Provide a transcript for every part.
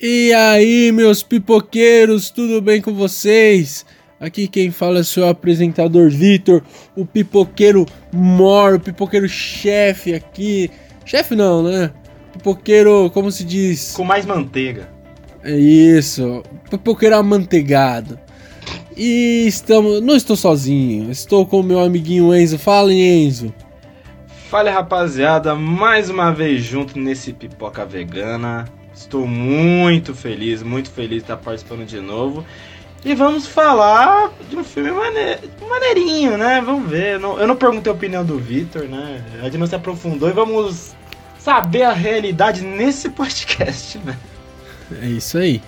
E aí, meus pipoqueiros, tudo bem com vocês? Aqui quem fala é o seu apresentador Vitor, o pipoqueiro mor, o pipoqueiro chefe aqui. Chefe não, né? Pipoqueiro, como se diz? Com mais manteiga. É isso, pipoqueiro amanteigado. E estamos, não estou sozinho, estou com o meu amiguinho Enzo. Fala, Enzo. Fala rapaziada, mais uma vez junto nesse Pipoca Vegana. Estou muito feliz, muito feliz de estar participando de novo. E vamos falar de um filme mane... maneirinho, né? Vamos ver. Eu não, eu não perguntei a opinião do Victor, né? A gente não se aprofundou e vamos saber a realidade nesse podcast, né? É isso aí.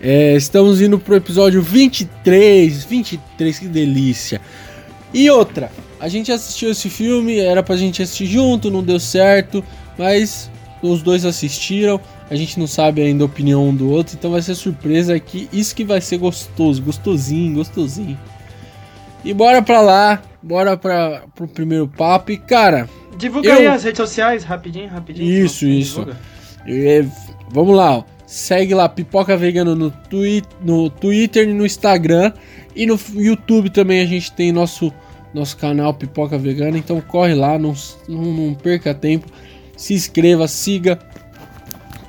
É, estamos indo pro episódio 23. 23, que delícia. E outra, a gente assistiu esse filme, era pra gente assistir junto, não deu certo, mas os dois assistiram. A gente não sabe ainda a opinião um do outro, então vai ser surpresa aqui. Isso que vai ser gostoso, gostosinho, gostosinho. E bora pra lá, bora pra, pro primeiro papo. E cara. Divulga eu... aí as redes sociais, rapidinho, rapidinho. Isso, isso. É, vamos lá, ó. Segue lá Pipoca Vegano no, twi no Twitter e no Instagram. E no YouTube também a gente tem nosso, nosso canal Pipoca Vegana. Então corre lá, não, não, não perca tempo. Se inscreva, siga,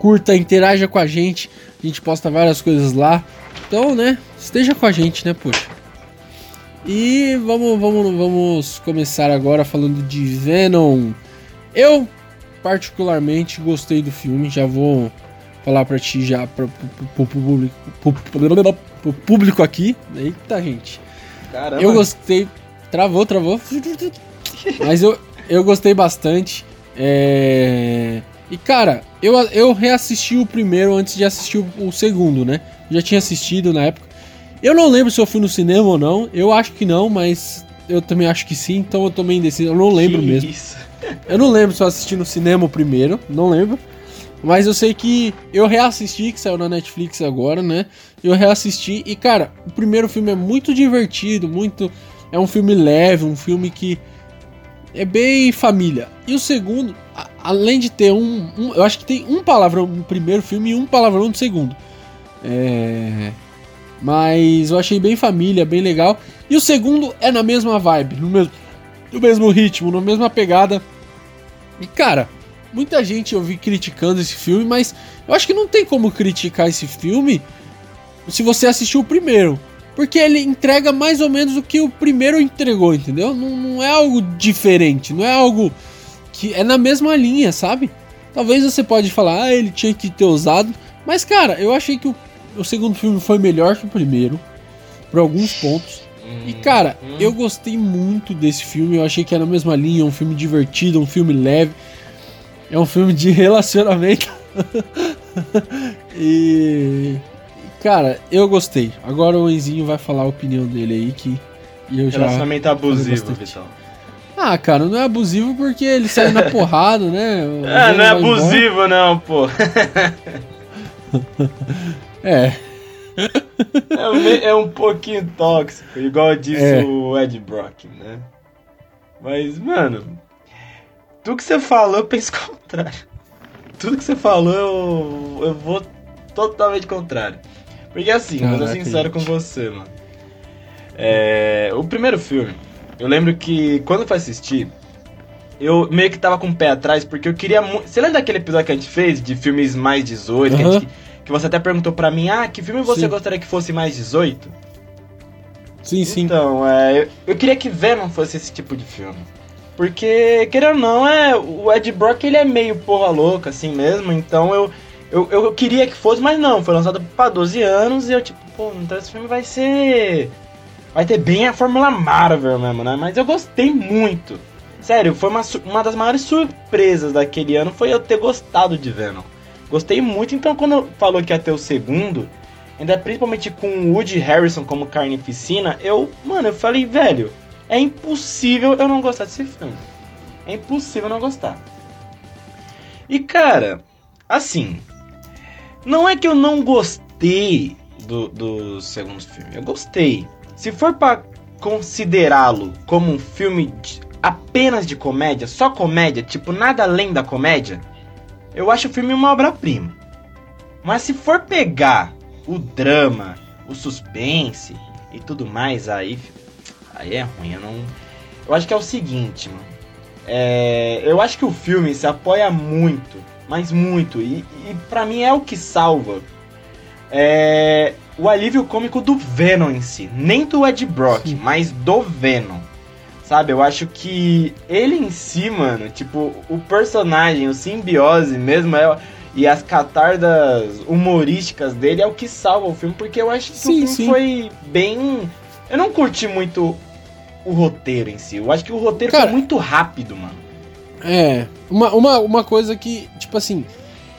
curta, interaja com a gente. A gente posta várias coisas lá. Então, né? Esteja com a gente, né, poxa. E vamos, vamos, vamos começar agora falando de Venom. Eu particularmente gostei do filme, já vou falar pra ti já pro, pro, pro, público, pro público aqui. Eita, gente. Caramba. Eu gostei. Travou, travou. Mas eu, eu gostei bastante. É... E cara, eu, eu reassisti o primeiro antes de assistir o, o segundo, né? Já tinha assistido na época. Eu não lembro se eu fui no cinema ou não. Eu acho que não, mas eu também acho que sim. Então eu tomei indeciso. Eu não lembro que mesmo. Isso? Eu não lembro se eu assisti no cinema o primeiro. Não lembro. Mas eu sei que eu reassisti, que saiu na Netflix agora, né? Eu reassisti e, cara, o primeiro filme é muito divertido, muito. É um filme leve, um filme que é bem família. E o segundo, além de ter um, um, Eu acho que tem um palavrão no primeiro filme e um palavrão no segundo. É. Mas eu achei bem família, bem legal. E o segundo é na mesma vibe, no mesmo, no mesmo ritmo, na mesma pegada. E cara, muita gente eu vi criticando esse filme, mas eu acho que não tem como criticar esse filme se você assistiu o primeiro. Porque ele entrega mais ou menos o que o primeiro entregou, entendeu? Não, não é algo diferente, não é algo que é na mesma linha, sabe? Talvez você pode falar, ah, ele tinha que ter usado. Mas, cara, eu achei que o, o segundo filme foi melhor que o primeiro. Por alguns pontos. E, cara, eu gostei muito desse filme. Eu achei que era na mesma linha. Um filme divertido, um filme leve. É um filme de relacionamento. e. Cara, eu gostei. Agora o Enzinho vai falar a opinião dele aí que eu já. Relacionamento abusivo, Vitão. Ah, cara, não é abusivo porque ele sai na porrada, né? Ah, não é abusivo, embora. não, pô. é. É um, é um pouquinho tóxico, igual disse é. o Ed Brock, né? Mas, mano, tudo que você falou, eu penso contrário. Tudo que você falou, eu, eu vou totalmente contrário. Porque assim, Caraca, vou ser sincero gente. com você, mano. É, o primeiro filme, eu lembro que quando eu fui assistir, eu meio que tava com o pé atrás, porque eu queria muito. Você lembra daquele episódio que a gente fez de filmes mais 18? Uhum. Que, gente, que, você até perguntou pra mim, ah, que filme você sim. gostaria que fosse mais 18? Sim, sim. Então, é, eu, eu queria que Venom fosse esse tipo de filme. Porque, querendo ou não, é, o Ed Brock ele é meio porra louca, assim mesmo, então eu, eu, eu queria que fosse, mas não, foi lançado pra 12 anos e eu, tipo, pô, então esse filme vai ser. Vai ter bem a Fórmula Marvel mesmo, né? Mas eu gostei muito. Sério, foi uma, uma das maiores surpresas daquele ano foi eu ter gostado de Venom. Gostei muito, então quando falou que ia ter o segundo, ainda principalmente com o Woody Harrison como carnificina, eu, mano, eu falei, velho, é impossível eu não gostar desse filme. É impossível não gostar. E cara, assim, não é que eu não gostei do, do segundo filme. Eu gostei. Se for para considerá-lo como um filme de, apenas de comédia, só comédia, tipo nada além da comédia, eu acho o filme uma obra-prima. Mas se for pegar o drama, o suspense e tudo mais, aí, aí é ruim. Eu não. Eu acho que é o seguinte, mano. É, eu acho que o filme se apoia muito, mas muito, e, e para mim é o que salva. É, o alívio cômico do Venom em si. Nem do Ed Brock, Sim. mas do Venom. Sabe, eu acho que ele em si, mano, tipo, o personagem, o simbiose mesmo, é, e as catardas humorísticas dele é o que salva o filme, porque eu acho que sim, o filme sim. foi bem. Eu não curti muito o roteiro em si. Eu acho que o roteiro Cara, foi muito rápido, mano. É. Uma, uma, uma coisa que, tipo assim,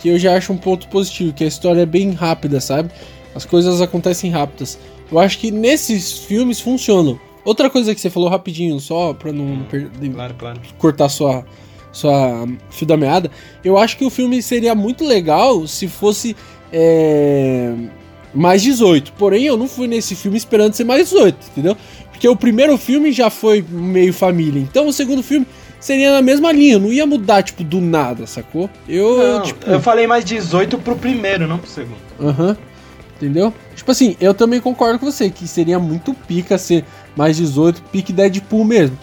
que eu já acho um ponto positivo, que a história é bem rápida, sabe? As coisas acontecem rápidas. Eu acho que nesses filmes funcionam. Outra coisa que você falou rapidinho, só pra não perder, claro, claro. cortar sua, sua fio da meada, eu acho que o filme seria muito legal se fosse é, mais 18. Porém, eu não fui nesse filme esperando ser mais 18, entendeu? Porque o primeiro filme já foi meio família. Então o segundo filme seria na mesma linha, não ia mudar, tipo, do nada, sacou? Eu, não, tipo... eu falei mais 18 pro primeiro, não pro segundo. Aham. Uhum. Entendeu? Tipo assim, eu também concordo com você que seria muito pica ser mais 18, pique Deadpool mesmo.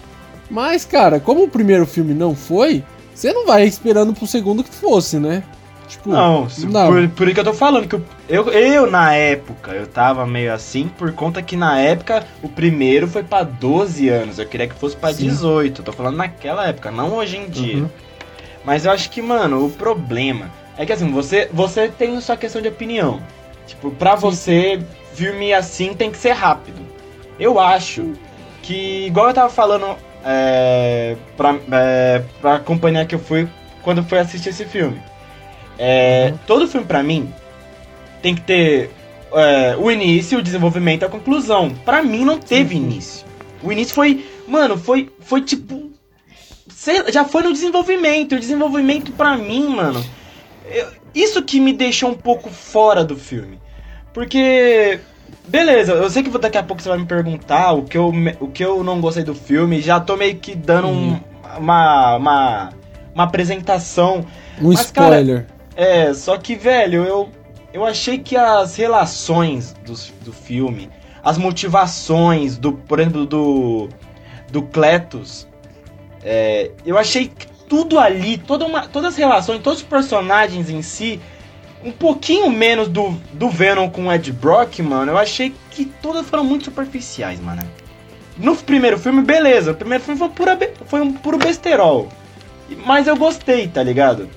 Mas, cara, como o primeiro filme não foi, você não vai esperando pro segundo que fosse, né? Tipo, não, não. Por, por isso que eu tô falando, que eu, eu, na época, eu tava meio assim, por conta que na época o primeiro foi para 12 anos, eu queria que fosse para 18, eu tô falando naquela época, não hoje em dia. Uhum. Mas eu acho que, mano, o problema é que assim, você, você tem sua questão de opinião. Tipo, pra Sim. você, filme assim tem que ser rápido. Eu acho que, igual eu tava falando é, pra, é, pra companhia que eu fui quando fui assistir esse filme. É, uhum. Todo filme, pra mim, tem que ter é, o início, o desenvolvimento e a conclusão. Pra mim, não teve uhum. início. O início foi. Mano, foi, foi tipo. Já foi no desenvolvimento. O desenvolvimento, pra mim, mano. Eu, isso que me deixou um pouco fora do filme. Porque. Beleza, eu sei que daqui a pouco você vai me perguntar o que eu, o que eu não gostei do filme. Já tô meio que dando uhum. um, uma, uma. Uma apresentação. Um Mas, spoiler. Cara, é, só que, velho, eu, eu achei que as relações do, do filme, as motivações do, por exemplo, do, do Cletus, é, eu achei que tudo ali, toda uma, todas as relações, todos os personagens em si, um pouquinho menos do, do Venom com o Ed Brock, mano, eu achei que todas foram muito superficiais, mano. No primeiro filme, beleza, o primeiro filme foi, pura, foi um puro besterol. Mas eu gostei, tá ligado?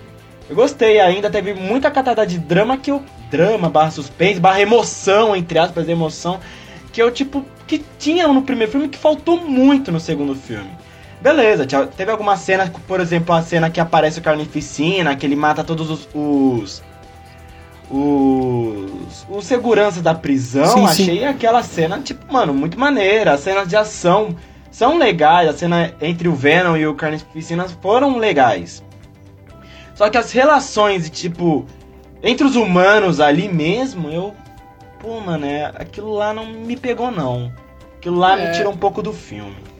Eu gostei ainda, teve muita catada de drama que eu. Drama, barra suspense, barra emoção, entre aspas, emoção. Que eu, tipo, que tinha no primeiro filme que faltou muito no segundo filme. Beleza, teve algumas cenas, por exemplo, a cena que aparece o Carnificina, que ele mata todos os. os os, os seguranças da prisão, sim, achei sim. aquela cena, tipo, mano, muito maneira. As cenas de ação são legais, a cena entre o Venom e o Carnificina foram legais. Só que as relações, tipo, entre os humanos ali mesmo, eu. Pô, mano, é, aquilo lá não me pegou, não. Aquilo lá é... me tirou um pouco do filme.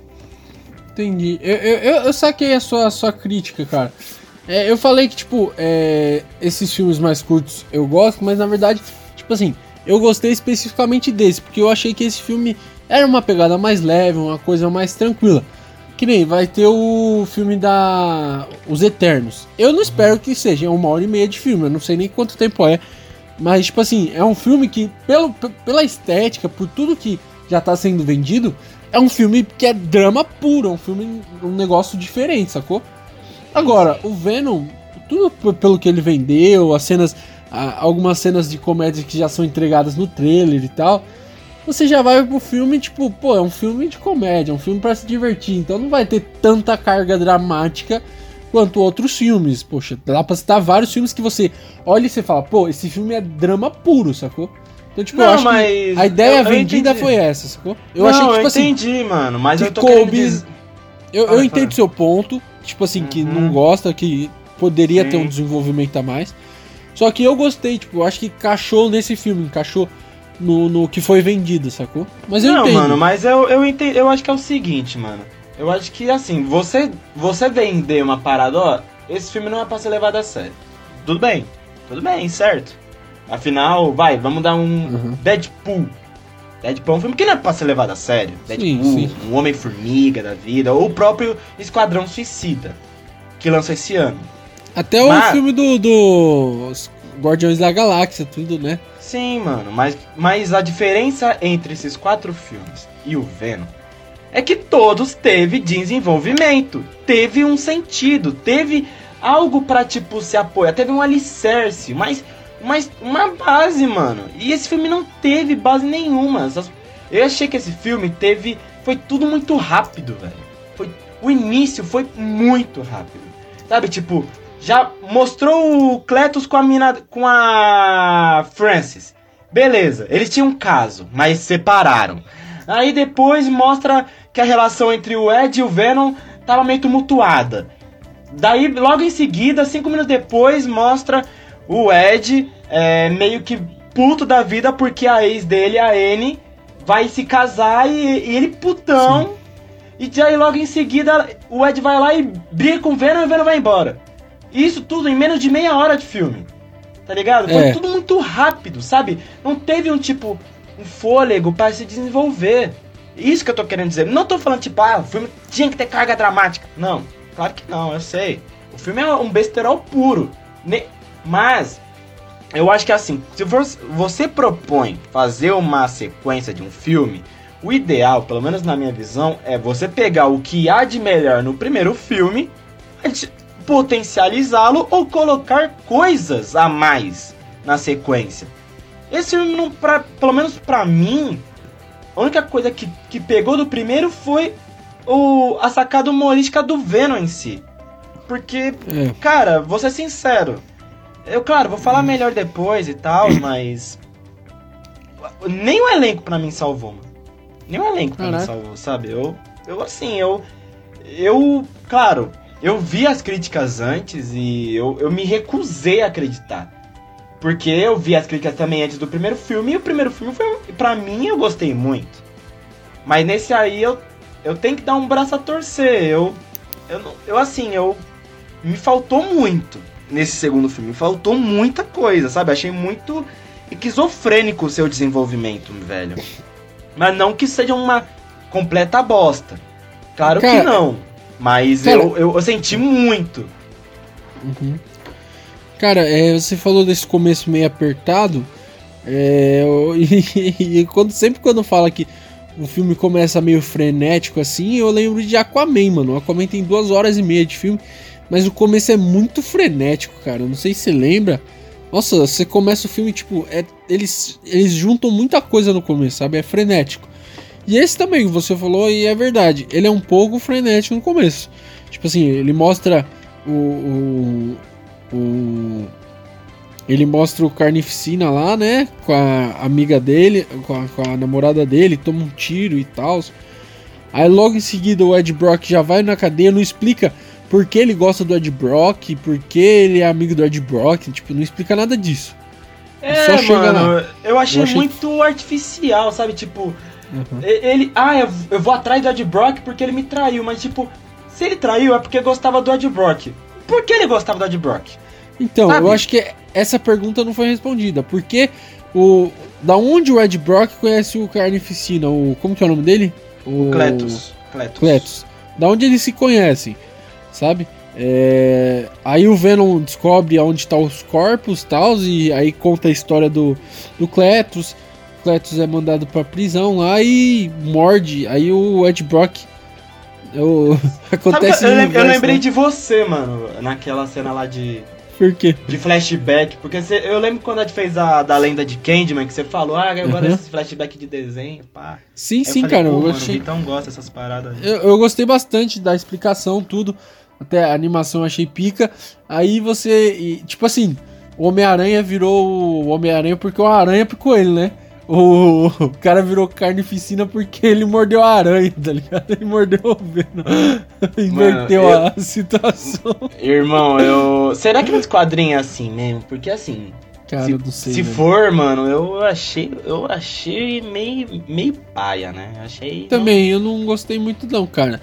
Entendi. Eu, eu, eu saquei a sua, a sua crítica, cara. É, eu falei que, tipo, é, esses filmes mais curtos eu gosto, mas na verdade, tipo assim, eu gostei especificamente desse, porque eu achei que esse filme era uma pegada mais leve, uma coisa mais tranquila. Que nem vai ter o filme da. Os Eternos. Eu não espero que seja uma hora e meia de filme, eu não sei nem quanto tempo é. Mas, tipo assim, é um filme que, pelo, pela estética, por tudo que já tá sendo vendido, é um filme que é drama puro, é um filme, um negócio diferente, sacou? Agora, o Venom, tudo pelo que ele vendeu, as cenas. Algumas cenas de comédia que já são entregadas no trailer e tal você já vai pro filme, tipo, pô, é um filme de comédia, é um filme para se divertir, então não vai ter tanta carga dramática quanto outros filmes. Poxa, dá pra citar vários filmes que você olha e você fala, pô, esse filme é drama puro, sacou? Então, tipo, não, eu acho que a ideia eu, eu vendida entendi. foi essa, sacou? Eu não, achei que, tipo eu assim, entendi, mano, mas eu tô coube... Dizer... Eu, eu entendo seu ponto, tipo assim, uhum. que não gosta, que poderia Sim. ter um desenvolvimento a mais. Só que eu gostei, tipo, eu acho que encaixou nesse filme, encaixou no, no que foi vendido, sacou? Mas eu não, entendo. mano, mas eu, eu, entendo, eu acho que é o seguinte, mano. Eu acho que, assim, você, você vender uma parada, ó, esse filme não é pra ser levado a sério. Tudo bem, tudo bem, certo. Afinal, vai, vamos dar um Uhum. Deadpool. Deadpool é um filme que não é pra ser levado a sério. Sim, Deadpool, sim. um Homem-Formiga da vida, ou o próprio Esquadrão Suicida, que lançou esse ano. Até o Mas- filme do, do Guardiões da Galáxia, tudo, né? Sim, mano, mas, mas a diferença entre esses quatro filmes e o Venom é que todos teve desenvolvimento, teve um sentido, teve algo pra, tipo, se apoiar, teve um alicerce, mas, mas uma base, mano. E esse filme não teve base nenhuma. Eu achei que esse filme teve. Foi tudo muito rápido, velho. Foi, o início foi muito rápido. Sabe, tipo, já mostrou o Cletus com a mina. com a Francis. Beleza, eles tinham um caso, mas separaram. Aí depois mostra que a relação entre o Ed e o Venom tava meio tumultuada. Daí, logo em seguida, cinco minutos depois, mostra o Ed é, meio que puto da vida porque a ex dele, a Anne, vai se casar e, e ele putão. E daí, logo em seguida, o Ed vai lá e briga com o Venom e o Venom vai embora. Isso tudo em menos de meia hora de filme. Tá ligado? Foi É. tudo muito rápido, sabe? Não teve um tipo, um fôlego pra se desenvolver. Isso que eu tô querendo dizer. Não tô falando tipo, ah, o filme tinha que ter carga dramática. Não, claro que não, eu sei. O filme é um besterol puro. Ne- Mas, eu acho que assim, se você propõe fazer uma sequência de um filme, o ideal, pelo menos na minha visão, é você pegar o que há de melhor no primeiro filme, potencializá-lo ou colocar coisas a mais na sequência. Esse filme, não, pra, pelo menos pra mim, a única coisa que, que pegou do primeiro foi o, a sacada humorística do Venom em si. Porque É. Cara, vou ser sincero. Eu, claro, vou falar melhor depois e tal, mas. Nem o elenco pra mim salvou, mano. Nem o elenco pra mim salvou, sabe? Eu, eu assim, eu. Eu, claro, eu vi as críticas antes e eu, eu me recusei a acreditar. Porque eu vi as críticas também antes do primeiro filme e o primeiro filme foi. Pra mim, eu gostei muito. Mas nesse aí eu, eu tenho que dar um braço a torcer. Eu. Eu, eu assim, eu me faltou muito nesse segundo filme. Me faltou muita coisa, sabe? Achei muito esquizofrênico o seu desenvolvimento, velho. Mas não que seja uma completa bosta. Claro que não. Mas cara- eu, eu, eu senti muito. Uhum. Cara, é, você falou desse começo meio apertado. é, eu- e, e quando, sempre quando fala que o filme começa meio frenético assim, eu lembro de Aquaman, mano. Aquaman tem duas horas e meia de filme, mas o começo é muito frenético, cara. Não sei se você lembra. Nossa, você começa o filme, tipo, é- eles, eles juntam muita coisa no começo, sabe? É frenético. E esse também, você falou, e é verdade. Ele é um pouco frenético no começo. Tipo assim, ele mostra o. o, o- ele mostra o Carnificina lá, né? Com a amiga dele, com a, com a namorada dele, toma um tiro e tal. Aí logo em seguida o Ed Brock já vai na cadeia, não explica por que ele gosta do Ed Brock, por que ele é amigo do Ed Brock, tipo, não explica nada disso. É, Só chega mano, eu achei, Eu achei- muito artificial, sabe? Tipo, Uhum. Ele, ah, eu, eu vou atrás do Ed Brock porque ele me traiu, mas tipo, se ele traiu é porque gostava do Ed Brock. Por que ele gostava do Ed Brock? Então, Sabe? eu acho que essa pergunta não foi respondida. Porque o. Da onde o Ed Brock conhece o Carnificina? O. Como que é o nome dele? O Cletus. Cletus. Cletus. Da onde eles se conhecem, sabe? É, Aí o Venom descobre onde estão os corpos e tal, e aí conta a história do, do Cletus. Cletus é mandado pra prisão lá e morde. Aí o Ed Brock. Sabe, Acontece eu, no lem- eu universo, lembrei né? de você, mano, naquela cena lá de, Por quê? de flashback. Porque você- eu lembro quando a gente fez a da lenda de Candyman, que você falou, ah, agora Uhum. esses flashback de desenho, pá. Sim, Aí eu sim, falei, cara. Eu mano, achei. o Vitão gosta dessas paradas. Eu, eu gostei bastante da explicação, tudo. Até a animação eu achei pica. Aí você. e, tipo assim, o Homem-Aranha virou o Homem-Aranha porque o aranha picou ele, né? O, cara virou carnificina porque ele mordeu a aranha, tá ligado? Ele mordeu o Venom. Inverteu eu- a situação. Irmão, eu. Será que nos quadrinhos é assim mesmo? Porque assim. Cara, se eu não sei. se velho. for, mano, eu achei. Eu achei meio. meio paia, né? Achei. Também, eu não gostei muito, não, cara.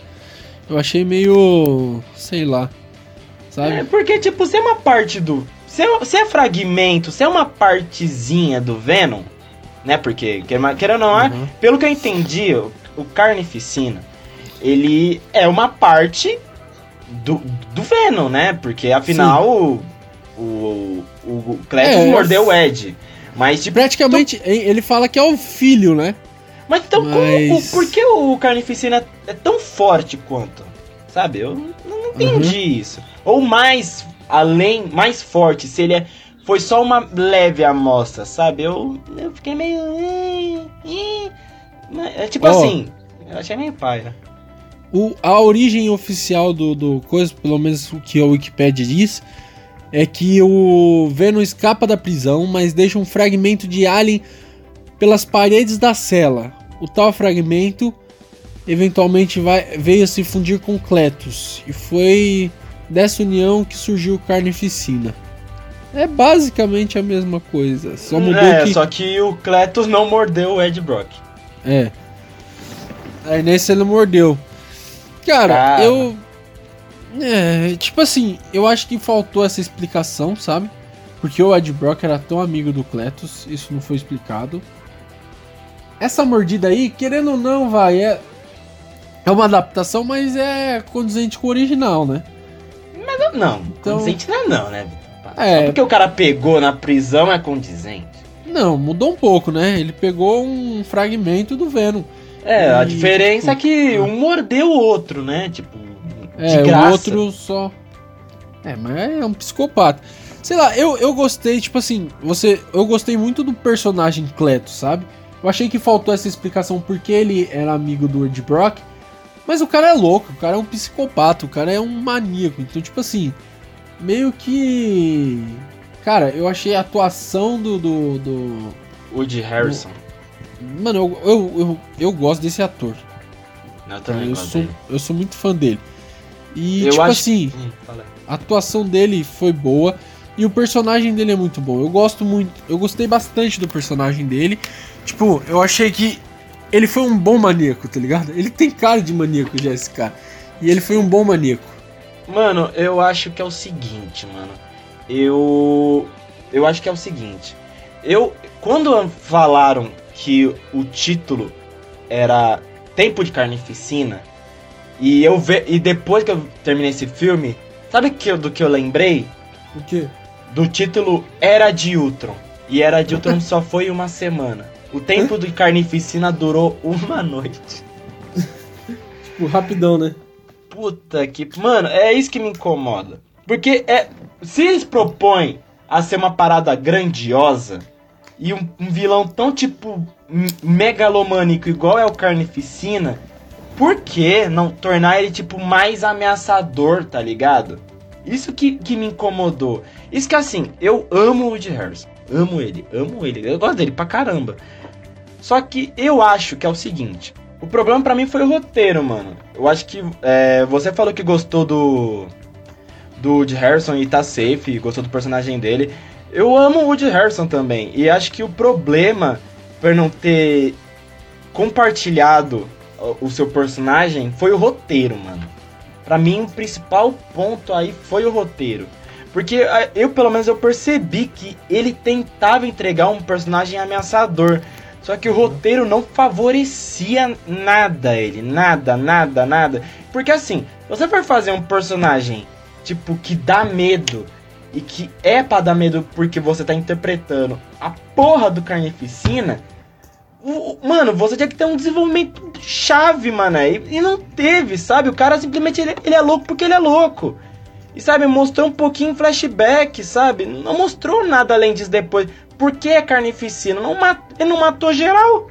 Eu achei meio. sei lá. Sabe? É, porque, tipo, se é uma parte do. se é, se é fragmento, se é uma partezinha do Venom, né? Porque, querendo ou não, é, uhum. pelo que eu entendi, o, o Carnificina, ele é uma parte do, do Venom, né? Porque afinal o, o, o Cletus é, mordeu o Ed. Mas tipo, Praticamente, tu... ele fala que é o filho, né? Mas então, Mas... Como, por que o Carnificina é tão forte quanto? Sabe? Eu não entendi uhum. isso. Ou mais além, mais forte, se ele é, foi só uma leve amostra, sabe? Eu, eu fiquei meio. É tipo oh, assim, eu achei meio pai, né? O, a origem oficial do, do coisa, pelo menos o que a Wikipedia diz, é que o Venom escapa da prisão, mas deixa um fragmento de alien pelas paredes da cela. O tal fragmento eventualmente vai, veio a se fundir com Cletus e foi dessa união que surgiu Carnificina. É basicamente a mesma coisa, só mudou é, que... só que o Cletus não mordeu o Ed Brock. É. Aí nesse ele mordeu. Cara, Cara, eu. É, tipo assim, eu acho que faltou essa explicação, sabe? Porque o Ed Brock era tão amigo do Cletus, isso não foi explicado. Essa mordida aí, querendo ou não, vai, é. É uma adaptação, mas é condizente com o original, né? Mas não, então... condizente não é não, né? É. Só porque o cara pegou na prisão é condizente. Não, mudou um pouco, né? Ele pegou um fragmento do Venom. É, a diferença tipo, é que um mordeu o outro, né? Tipo, é, o outro só. É, mas é um psicopata. Sei lá, eu, eu gostei, tipo assim, você. Eu gostei muito do personagem Cleto, sabe? Eu achei que faltou essa explicação porque ele era amigo do Ed Brock. Mas o cara é louco, o cara é um psicopata, o cara é um maníaco. Então, tipo assim, meio que. Cara, eu achei a atuação do. do, do Woody Harrison. Mano, eu, eu, eu, eu, gosto desse ator. Eu também eu sou, dele. eu sou muito fã dele. E, eu tipo acho... assim, hum, a atuação dele foi boa. E o personagem dele é muito bom. Eu gosto muito. Eu gostei bastante do personagem dele. Tipo, eu achei que ele foi um bom maníaco, tá ligado? Ele tem cara de maníaco já, esse cara. E ele foi um bom maníaco. Mano, eu acho que é o seguinte, mano. Eu. Eu acho que é o seguinte. Eu. Quando falaram que o título era Tempo de Carnificina. E eu ve e depois que eu terminei esse filme, sabe que do que eu lembrei? O quê? Do título Era de Ultron. E Era de Ultron só foi uma semana. O tempo de Carnificina durou uma noite. tipo, rapidão, né? Puta que. Mano, é isso que me incomoda. Porque é. Se eles propõem a ser uma parada grandiosa, e um, um vilão tão, tipo, megalomânico igual é o Carnificina, por que não tornar ele, tipo, mais ameaçador, tá ligado? Isso que, que me incomodou. Isso que, assim, eu amo o Woody Harrison. Amo ele, amo ele. Eu gosto dele pra caramba. Só que eu acho que é o seguinte. O problema para mim foi o roteiro, mano. Eu acho que é, você falou que gostou do do Woody Harrison e tá safe, gostou do personagem dele. Eu amo o Woody Harrison também. E acho que o problema por não ter compartilhado o seu personagem foi o roteiro, mano. Pra mim, o principal ponto aí foi o roteiro. Porque eu, pelo menos, eu percebi que ele tentava entregar um personagem ameaçador. Só que o roteiro não favorecia nada ele. Nada, nada, nada. Porque assim, você for fazer um personagem, tipo, que dá medo, e que é pra dar medo porque você tá interpretando a porra do Carnificina, mano, você tinha que ter um desenvolvimento chave, mano. E, e não teve, sabe? O cara simplesmente ele, ele, é louco porque ele é louco. E sabe, mostrou um pouquinho flashback, sabe? Não mostrou nada além disso depois. Por que é carnificina? Não mat... Ele não matou geral?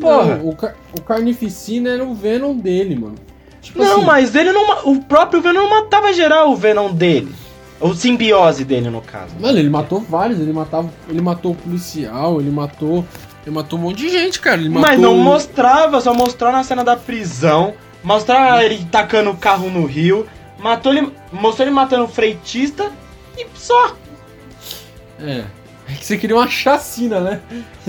Porra. Não, o, car o carnificina era o Venom dele, mano. Tipo não, assim... mas ele não. O próprio Venom não matava geral o Venom dele. O simbiose dele, no caso. Mano, ele matou vários, ele matava. Ele matou o policial, ele matou. Ele matou um monte de gente, cara. Ele Mas não mostrava, só mostrou na cena da prisão. Mostrava ele tacando o carro no rio. Matou ele. Mostrou ele matando o freitista e só. É. É que você queria uma chacina, né?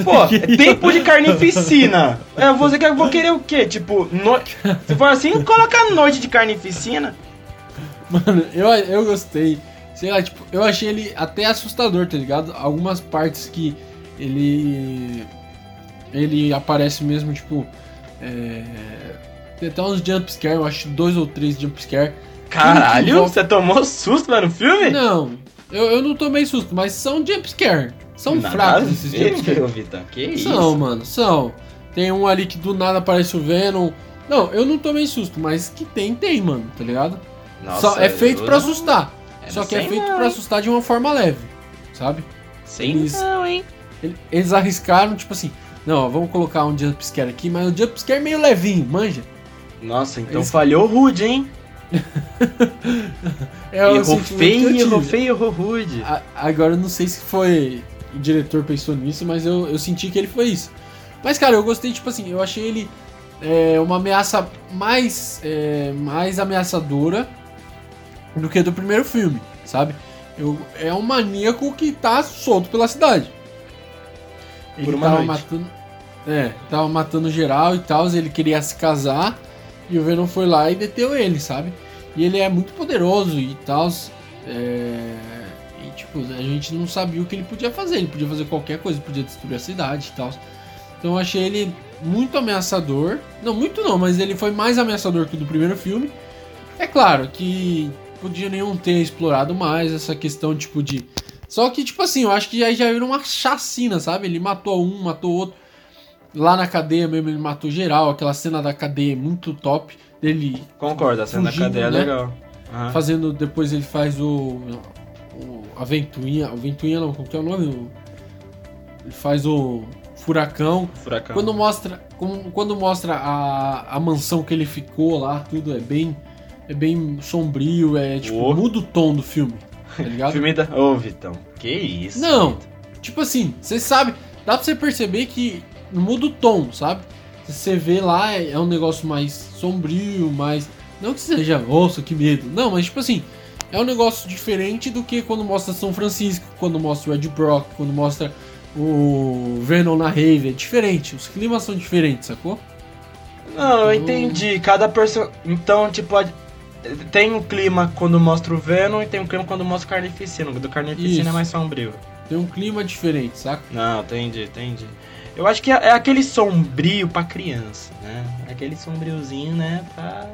Pô, é tempo de carnificina. É, você quer, vou querer o quê? Tipo, no... se for assim, coloca noite de carnificina. Mano, eu, eu gostei Sei lá, tipo, eu achei ele até assustador, tá ligado? Algumas partes que ele. Ele aparece mesmo, tipo. É, tem até uns jumpscare, eu acho dois ou três jumpscare. Caralho, você tomou susto, mano, no filme? Não, eu, eu não tomei susto, mas são jumpscare. São Nada fracos esses jumpscare. Vitão, que São, isso? mano, são. Tem um ali que do nada aparece o Venom. Não, eu não tomei susto, mas que tem, tem, mano, tá ligado? Nossa, Só é feito eu pra assustar. eu Só que é feito não, pra assustar de uma forma leve, sabe? Sei Eles- não, hein? Ele- Eles arriscaram, tipo assim, não, ó, vamos colocar um jumpscare aqui, mas o jumpscare é meio levinho, manja. Nossa, então Eles- falhou rude, hein? É o errou feio, errou feio, errou rude. A- Agora eu não sei se foi o diretor pensou nisso, mas eu, eu senti que ele foi isso. Mas cara, eu gostei, tipo assim, eu achei ele é, uma ameaça mais, é, mais ameaçadora do que do primeiro filme, sabe? Eu, é um maníaco que tá solto pela cidade. Ele Por uma tava noite. matando. É, tava matando geral e tal, ele queria se casar e o Venom foi lá e deteu ele, sabe? E ele é muito poderoso e tal. É... E tipo, a gente não sabia o que ele podia fazer. Ele podia fazer qualquer coisa, podia destruir a cidade e tal. Então eu achei ele muito ameaçador. Não, muito não, mas ele foi mais ameaçador que o do primeiro filme. É claro que podia nenhum ter explorado mais essa questão, tipo, de. Só que, tipo assim, eu acho que aí já virou uma chacina, sabe? Ele matou um, matou outro. Lá na cadeia mesmo, ele matou geral. Aquela cena da cadeia é muito top. Dele Concordo, a cena da cadeia é né? legal. Aham. fazendo. Depois ele faz o. o a ventoinha. O ventoinha não, como que é o nome? O- ele faz o furacão. Furacão. Quando mostra, quando mostra a, a mansão que ele ficou lá, tudo é bem é bem sombrio, é tipo Oh. muda o tom do filme, tá ligado? Filme da... Ô, Vitão, que isso? Não. Vitor. Tipo assim, você sabe, dá pra você perceber que muda o tom, sabe? Você vê lá é, é um negócio mais sombrio, mais não que seja, nossa, que medo. Não, mas tipo assim, é um negócio diferente do que quando mostra São Francisco, quando mostra o Ed Brock, quando mostra o Venom na Rave, é diferente, os climas são diferentes, sacou? Não, eu Hum. entendi. Cada pessoa. Então, tipo, a- tem um clima quando mostra o Venom e tem um clima quando mostra o Carnificina. O do Carnificina Isso. é mais sombrio. Tem um clima diferente, saca? Não, entendi, entendi. Eu acho que é é aquele sombrio pra criança, né? Aquele sombriozinho, né? Pra.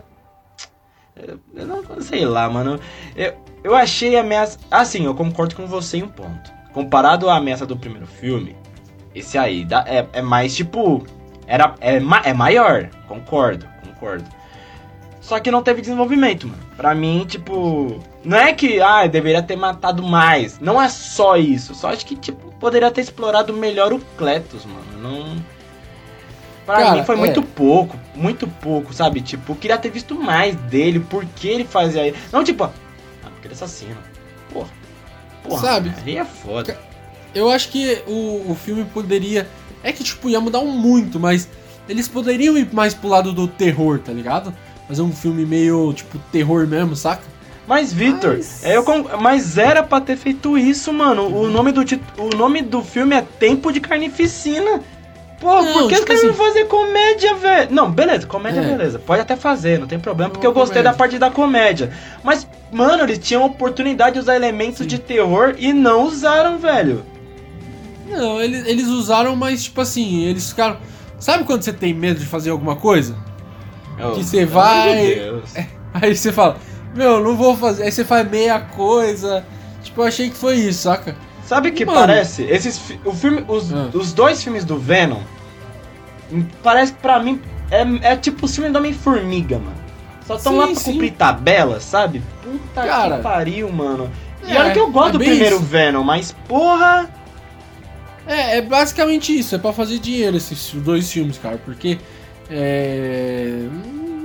Eu eu não sei lá, mano. Eu, eu achei a ameaça. Assim, eu concordo com você em um ponto. Comparado à ameaça do primeiro filme, esse aí é, é mais tipo. Era, é, é maior, concordo, concordo. Só que não teve desenvolvimento, mano. Pra mim, tipo. Não é que, ah, deveria ter matado mais. Não é só isso. Só acho que, tipo, poderia ter explorado melhor o Cletus, mano. Não. Pra Cara, mim foi é. muito pouco. Muito pouco, sabe? Tipo, queria ter visto mais dele. Por que ele fazia isso. Não, tipo, ah, porque ele é assassino. Porra. Porra. Sabe? Aí é foda. Eu acho que o, o filme poderia. É que, tipo, ia mudar muito, mas eles poderiam ir mais pro lado do terror, tá ligado? Fazer um filme meio, tipo, terror mesmo, saca? Mas, Victor, Mas- é, eu mas era pra ter feito isso, mano. O nome do, tit- o nome do filme é Tempo de Carnificina. Pô, Não, por que tipo os caras não assim- fazer comédia, velho? Não, beleza, comédia, É. beleza. Pode até fazer, não tem problema, porque Uma eu gostei comédia. da parte da comédia. Mas, mano, eles tinham a oportunidade de usar elementos Sim. de terror e não usaram, velho. Não, eles, eles usaram, mas, tipo assim, eles ficaram. Sabe quando você tem medo de fazer alguma coisa? Que você vai- de Deus. Aí você fala, meu, não vou fazer. Aí você faz meia coisa. Tipo, eu achei que foi isso, saca? Sabe o que Mano. parece? Esses, o filme, os, Ah. os dois filmes do Venom, hum, parece que pra mim é, é tipo o filme do Homem-Formiga, mano. Só tão Sim, lá pra sim. cumprir tabela, sabe? Puta Cara. que pariu, mano. E É, olha que eu gosto é do primeiro isso. Venom, mas porra. É, é basicamente isso, é pra fazer dinheiro esses dois filmes, cara, porque é,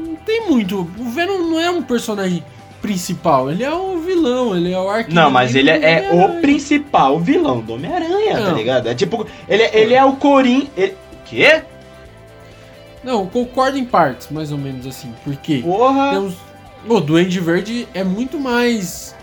não tem muito. O Venom não é um personagem principal, ele é o vilão, ele é o arquinho. Não, mas ele é, é o principal vilão do Homem-Aranha, tá ligado? É tipo, ele, ele é o Corin. Ele... Quê? Não, concordo em partes, mais ou menos assim, porque Porra. temos. O Duende Verde é muito mais.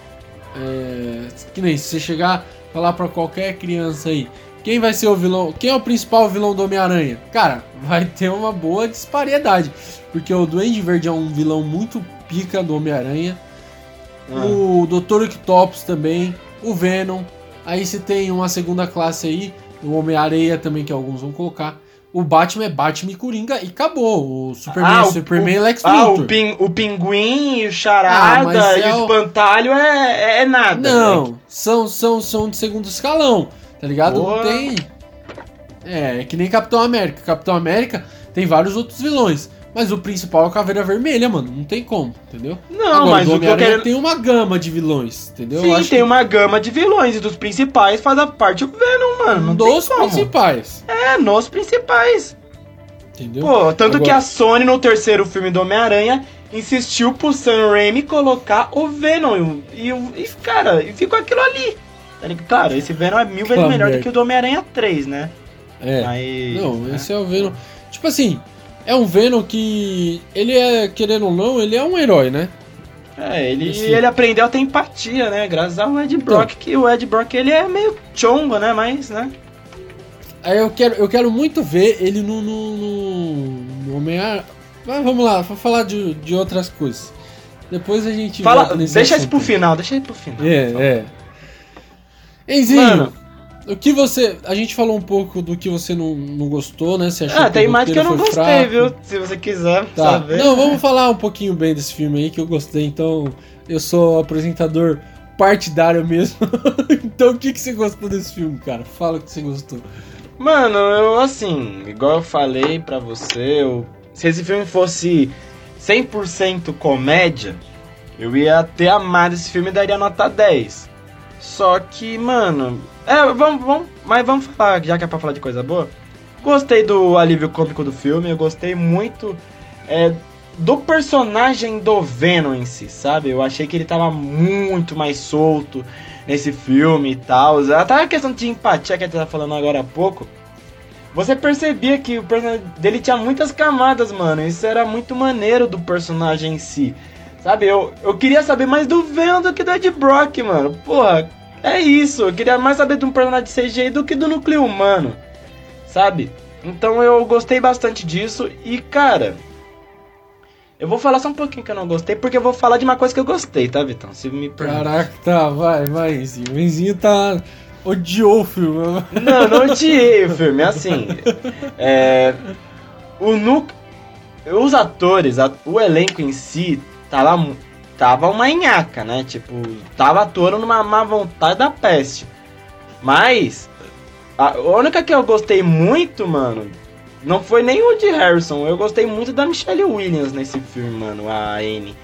é, que nem se você chegar falar pra qualquer criança aí. Quem vai ser o vilão? Quem é o principal vilão do Homem-Aranha? Cara, vai ter uma boa disparidade. Porque o Duende Verde é um vilão muito pica do Homem-Aranha. Ah. O Dr. Octopus também. O Venom. Aí você tem uma segunda classe aí. O Homem-Areia também, que alguns vão colocar. O Batman é Batman e Coringa e acabou. O Superman ah, é Superman o, Lex Luthor. Ah, o, pin, o Pinguim, o Charada ah, e é o Espantalho é, é nada. Não, né? são, são, são de segundo escalão, tá ligado? Boa. Não tem... É, é que nem Capitão América. Capitão América tem vários outros vilões. Mas o principal é o Caveira Vermelha, mano. Não tem como, entendeu? Não, Agora, mas o que eu quero... tem uma gama de vilões, entendeu? Sim, tem que... uma gama de vilões. E dos principais faz a parte o Venom, mano. Não dos principais. É, nos principais. Entendeu? Pô, tanto Agora... que a Sony no terceiro filme do Homem-Aranha insistiu pro Sam Raimi colocar o Venom. E, e, cara, e ficou aquilo ali. Claro, esse Venom é mil vezes melhor do que o do Homem-Aranha 3, né? É. Mas, não, né? esse é o Venom. Tipo assim, é um Venom que ele é, querendo ou não, ele é um herói, né? É, ele, assim. ele aprendeu a ter empatia, né? Graças ao Ed então. Brock, então, que o Ed Brock ele é meio chongo, né? Mas, né? Aí eu quero, eu quero muito ver ele no, no, no, no Homem-Aranha. Mas vamos lá, vou falar de, de outras coisas. Depois a gente. Fala, deixa isso pro final, deixa isso pro final. É, é. Enzinho, Mano, o que você. A gente falou um pouco do que você não, não gostou, né? Você achou ah, que tem mais que eu não gostei, fraco. viu? Se você quiser tá. saber. Não, vamos falar um pouquinho bem desse filme aí que eu gostei. Então, eu sou apresentador partidário mesmo. então, o que, que você gostou desse filme, cara? Fala o que você gostou. Mano, eu assim, igual eu falei pra você, eu, se esse filme fosse 100% comédia, eu ia ter amado esse filme e daria nota 10. Só que, mano, é, vamos, vamos, mas vamos falar, já que é pra falar de coisa boa. Gostei do alívio cômico do filme, eu gostei muito é, do personagem do Venom em si, sabe? Eu achei que ele tava muito mais solto nesse filme e tal. Até a questão de empatia que a gente tá falando agora há pouco. Você percebia que o personagem dele tinha muitas camadas, mano. Isso era muito maneiro do personagem em si. Sabe, eu, eu queria saber mais do Venom do que do Ed Brock, mano. Porra, é isso, eu queria mais saber de um personagem de CGI do que do núcleo humano, sabe? Então eu gostei bastante disso e, cara, eu vou falar só um pouquinho que eu não gostei, porque eu vou falar de uma coisa que eu gostei, tá, Vitão? Se me permite. Caraca, tá, vai, vai. O Enzinho tá. odiou o filme. Não, não odiei o filme, assim. É. O núcleo. Os atores, o elenco em si, lá tava uma nhaca, né? Tipo, tava atuando numa má vontade da peste. Mas, a única que eu gostei muito, mano, não foi nem o de Harrison. Eu gostei muito da Michelle Williams nesse filme, mano, a Anne.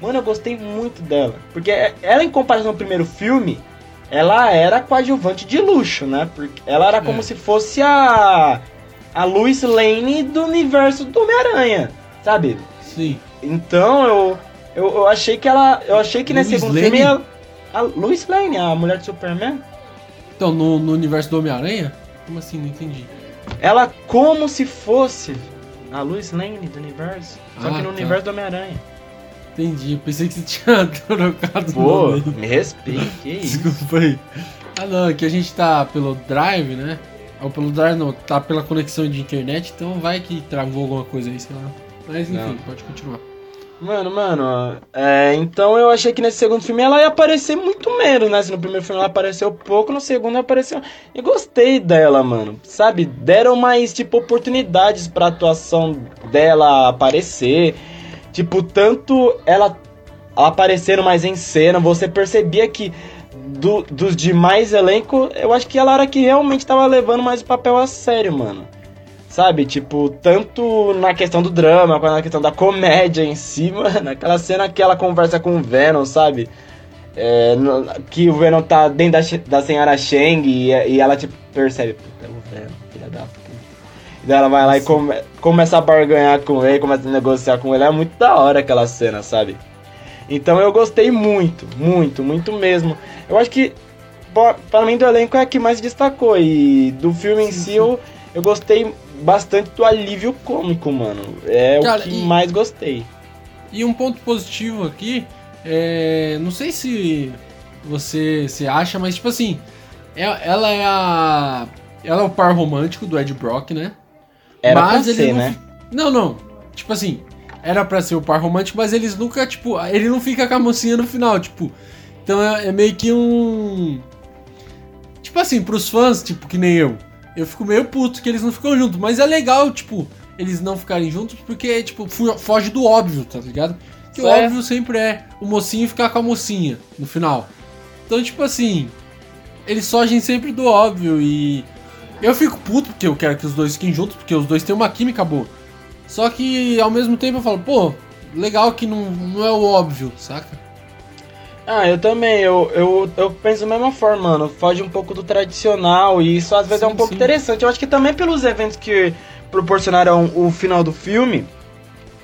Mano, eu gostei muito dela. Porque ela, em comparação ao primeiro filme, ela era coadjuvante de luxo, né? Porque ela era como é. se fosse a. A Lois Lane do universo do Homem-Aranha, sabe? Sim. Então eu eu, eu achei que ela. Eu achei que nesse segundo filme a, a Lois Lane, a mulher de Superman. Então, no, no universo do Homem-Aranha? Como assim? Não entendi. Ela como se fosse a Lois Lane do universo. Só ah, que no tá. universo do Homem-Aranha. Entendi, pensei que você tinha trocado Pô, nome. me respeite, que isso. Desculpa aí. Ah não, é que a gente tá pelo Drive, né? Ou pelo Drive não, tá pela conexão de internet, então vai que travou alguma coisa aí, sei lá. Mas enfim, não. pode continuar. Mano, mano, é, então eu achei que nesse segundo filme ela ia aparecer muito menos, né? Se no primeiro filme ela apareceu pouco, no segundo apareceu. E gostei dela, mano. Sabe? Deram mais, tipo, oportunidades pra atuação dela aparecer. Tipo, tanto ela, ela aparecendo mais em cena, você percebia que do, dos demais elenco, eu acho que ela era que realmente tava levando mais o papel a sério, mano. Sabe, tipo, tanto na questão do drama, quanto na questão da comédia em si, mano. Aquela cena que ela conversa com o Venom, sabe? É, que o Venom tá dentro da, da senhora Shang e, e ela, tipo, percebe, puta, é o Venom, filha da puta. E daí ela vai lá e come, começa a barganhar com ele, começa a negociar com ele. É muito da hora aquela cena, sabe? Então eu gostei muito, muito, muito mesmo. Eu acho que, para mim, do elenco é a que mais destacou. E do filme em si, eu, eu gostei bastante do alívio cômico, mano. É Cara, o que e, mais gostei. E um ponto positivo aqui, é, não sei se você se acha, mas tipo assim, é, ela é a ela é o par romântico do Ed Brock, né? Era mas pra ser, não, né? Não, não. Tipo assim, era pra ser o par romântico, mas eles nunca, tipo, ele não fica com a mocinha no final, tipo. Então é, é meio que um. Tipo assim, pros fãs, tipo, que nem eu. Eu fico meio puto que eles não ficam juntos. Mas é legal, tipo, eles não ficarem juntos porque, tipo, foge do óbvio, tá ligado? Que o óbvio sempre é o mocinho ficar com a mocinha no final. Então, tipo assim, eles fogem sempre do óbvio e. Eu fico puto porque eu quero que os dois fiquem juntos, porque os dois têm uma química boa. Só que ao mesmo tempo eu falo, pô, legal que não, não é o óbvio, saca? Ah, eu também, eu, eu, eu penso da mesma forma, mano. Foge um pouco do tradicional e isso às vezes sim, é um pouco sim. interessante. Eu acho que também pelos eventos que proporcionaram o final do filme,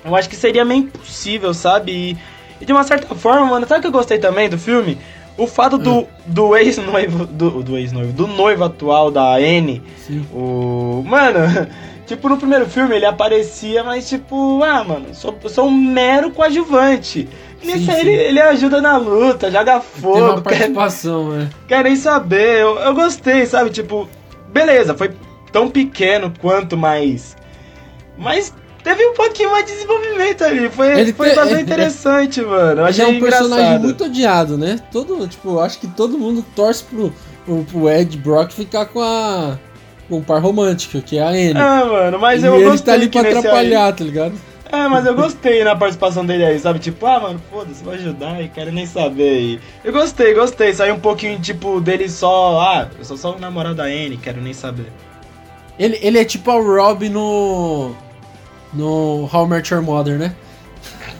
eu acho que seria meio impossível, sabe? E, e de uma certa forma, mano, sabe o que eu gostei também do filme? O fato do, hum. do ex-noivo, do, do ex-noivo, do noivo atual da Anne, Sim. o... Mano, tipo, no primeiro filme ele aparecia, mas tipo, ah, mano, sou, sou um mero coadjuvante. Sim, aí sim. Ele, ele ajuda na luta, joga fogo. Tem uma participação, quer, é. Quer nem saber, eu, eu gostei, sabe? Tipo, beleza, foi tão pequeno quanto, mas... Mas teve um pouquinho mais de desenvolvimento ali. Foi, ele foi te, bastante é, interessante, mano. Eu ele é um engraçado. personagem muito odiado, né? Todo, tipo, acho que todo mundo torce pro, pro, pro Ed Brock ficar com a. com um par romântico, que é a Anne. É, mano, mas e eu ele gostei. tá ali pra atrapalhar, aí. tá ligado? É, mas eu gostei na participação dele aí, sabe? Tipo, ah, mano, foda-se, vai ajudar e quero nem saber aí. Eu gostei, gostei. Saiu um pouquinho, tipo, dele só, ah, eu sou só o namorado da Anne, quero nem saber. Ele, ele é tipo o Rob no no How I Met Your Mother, né?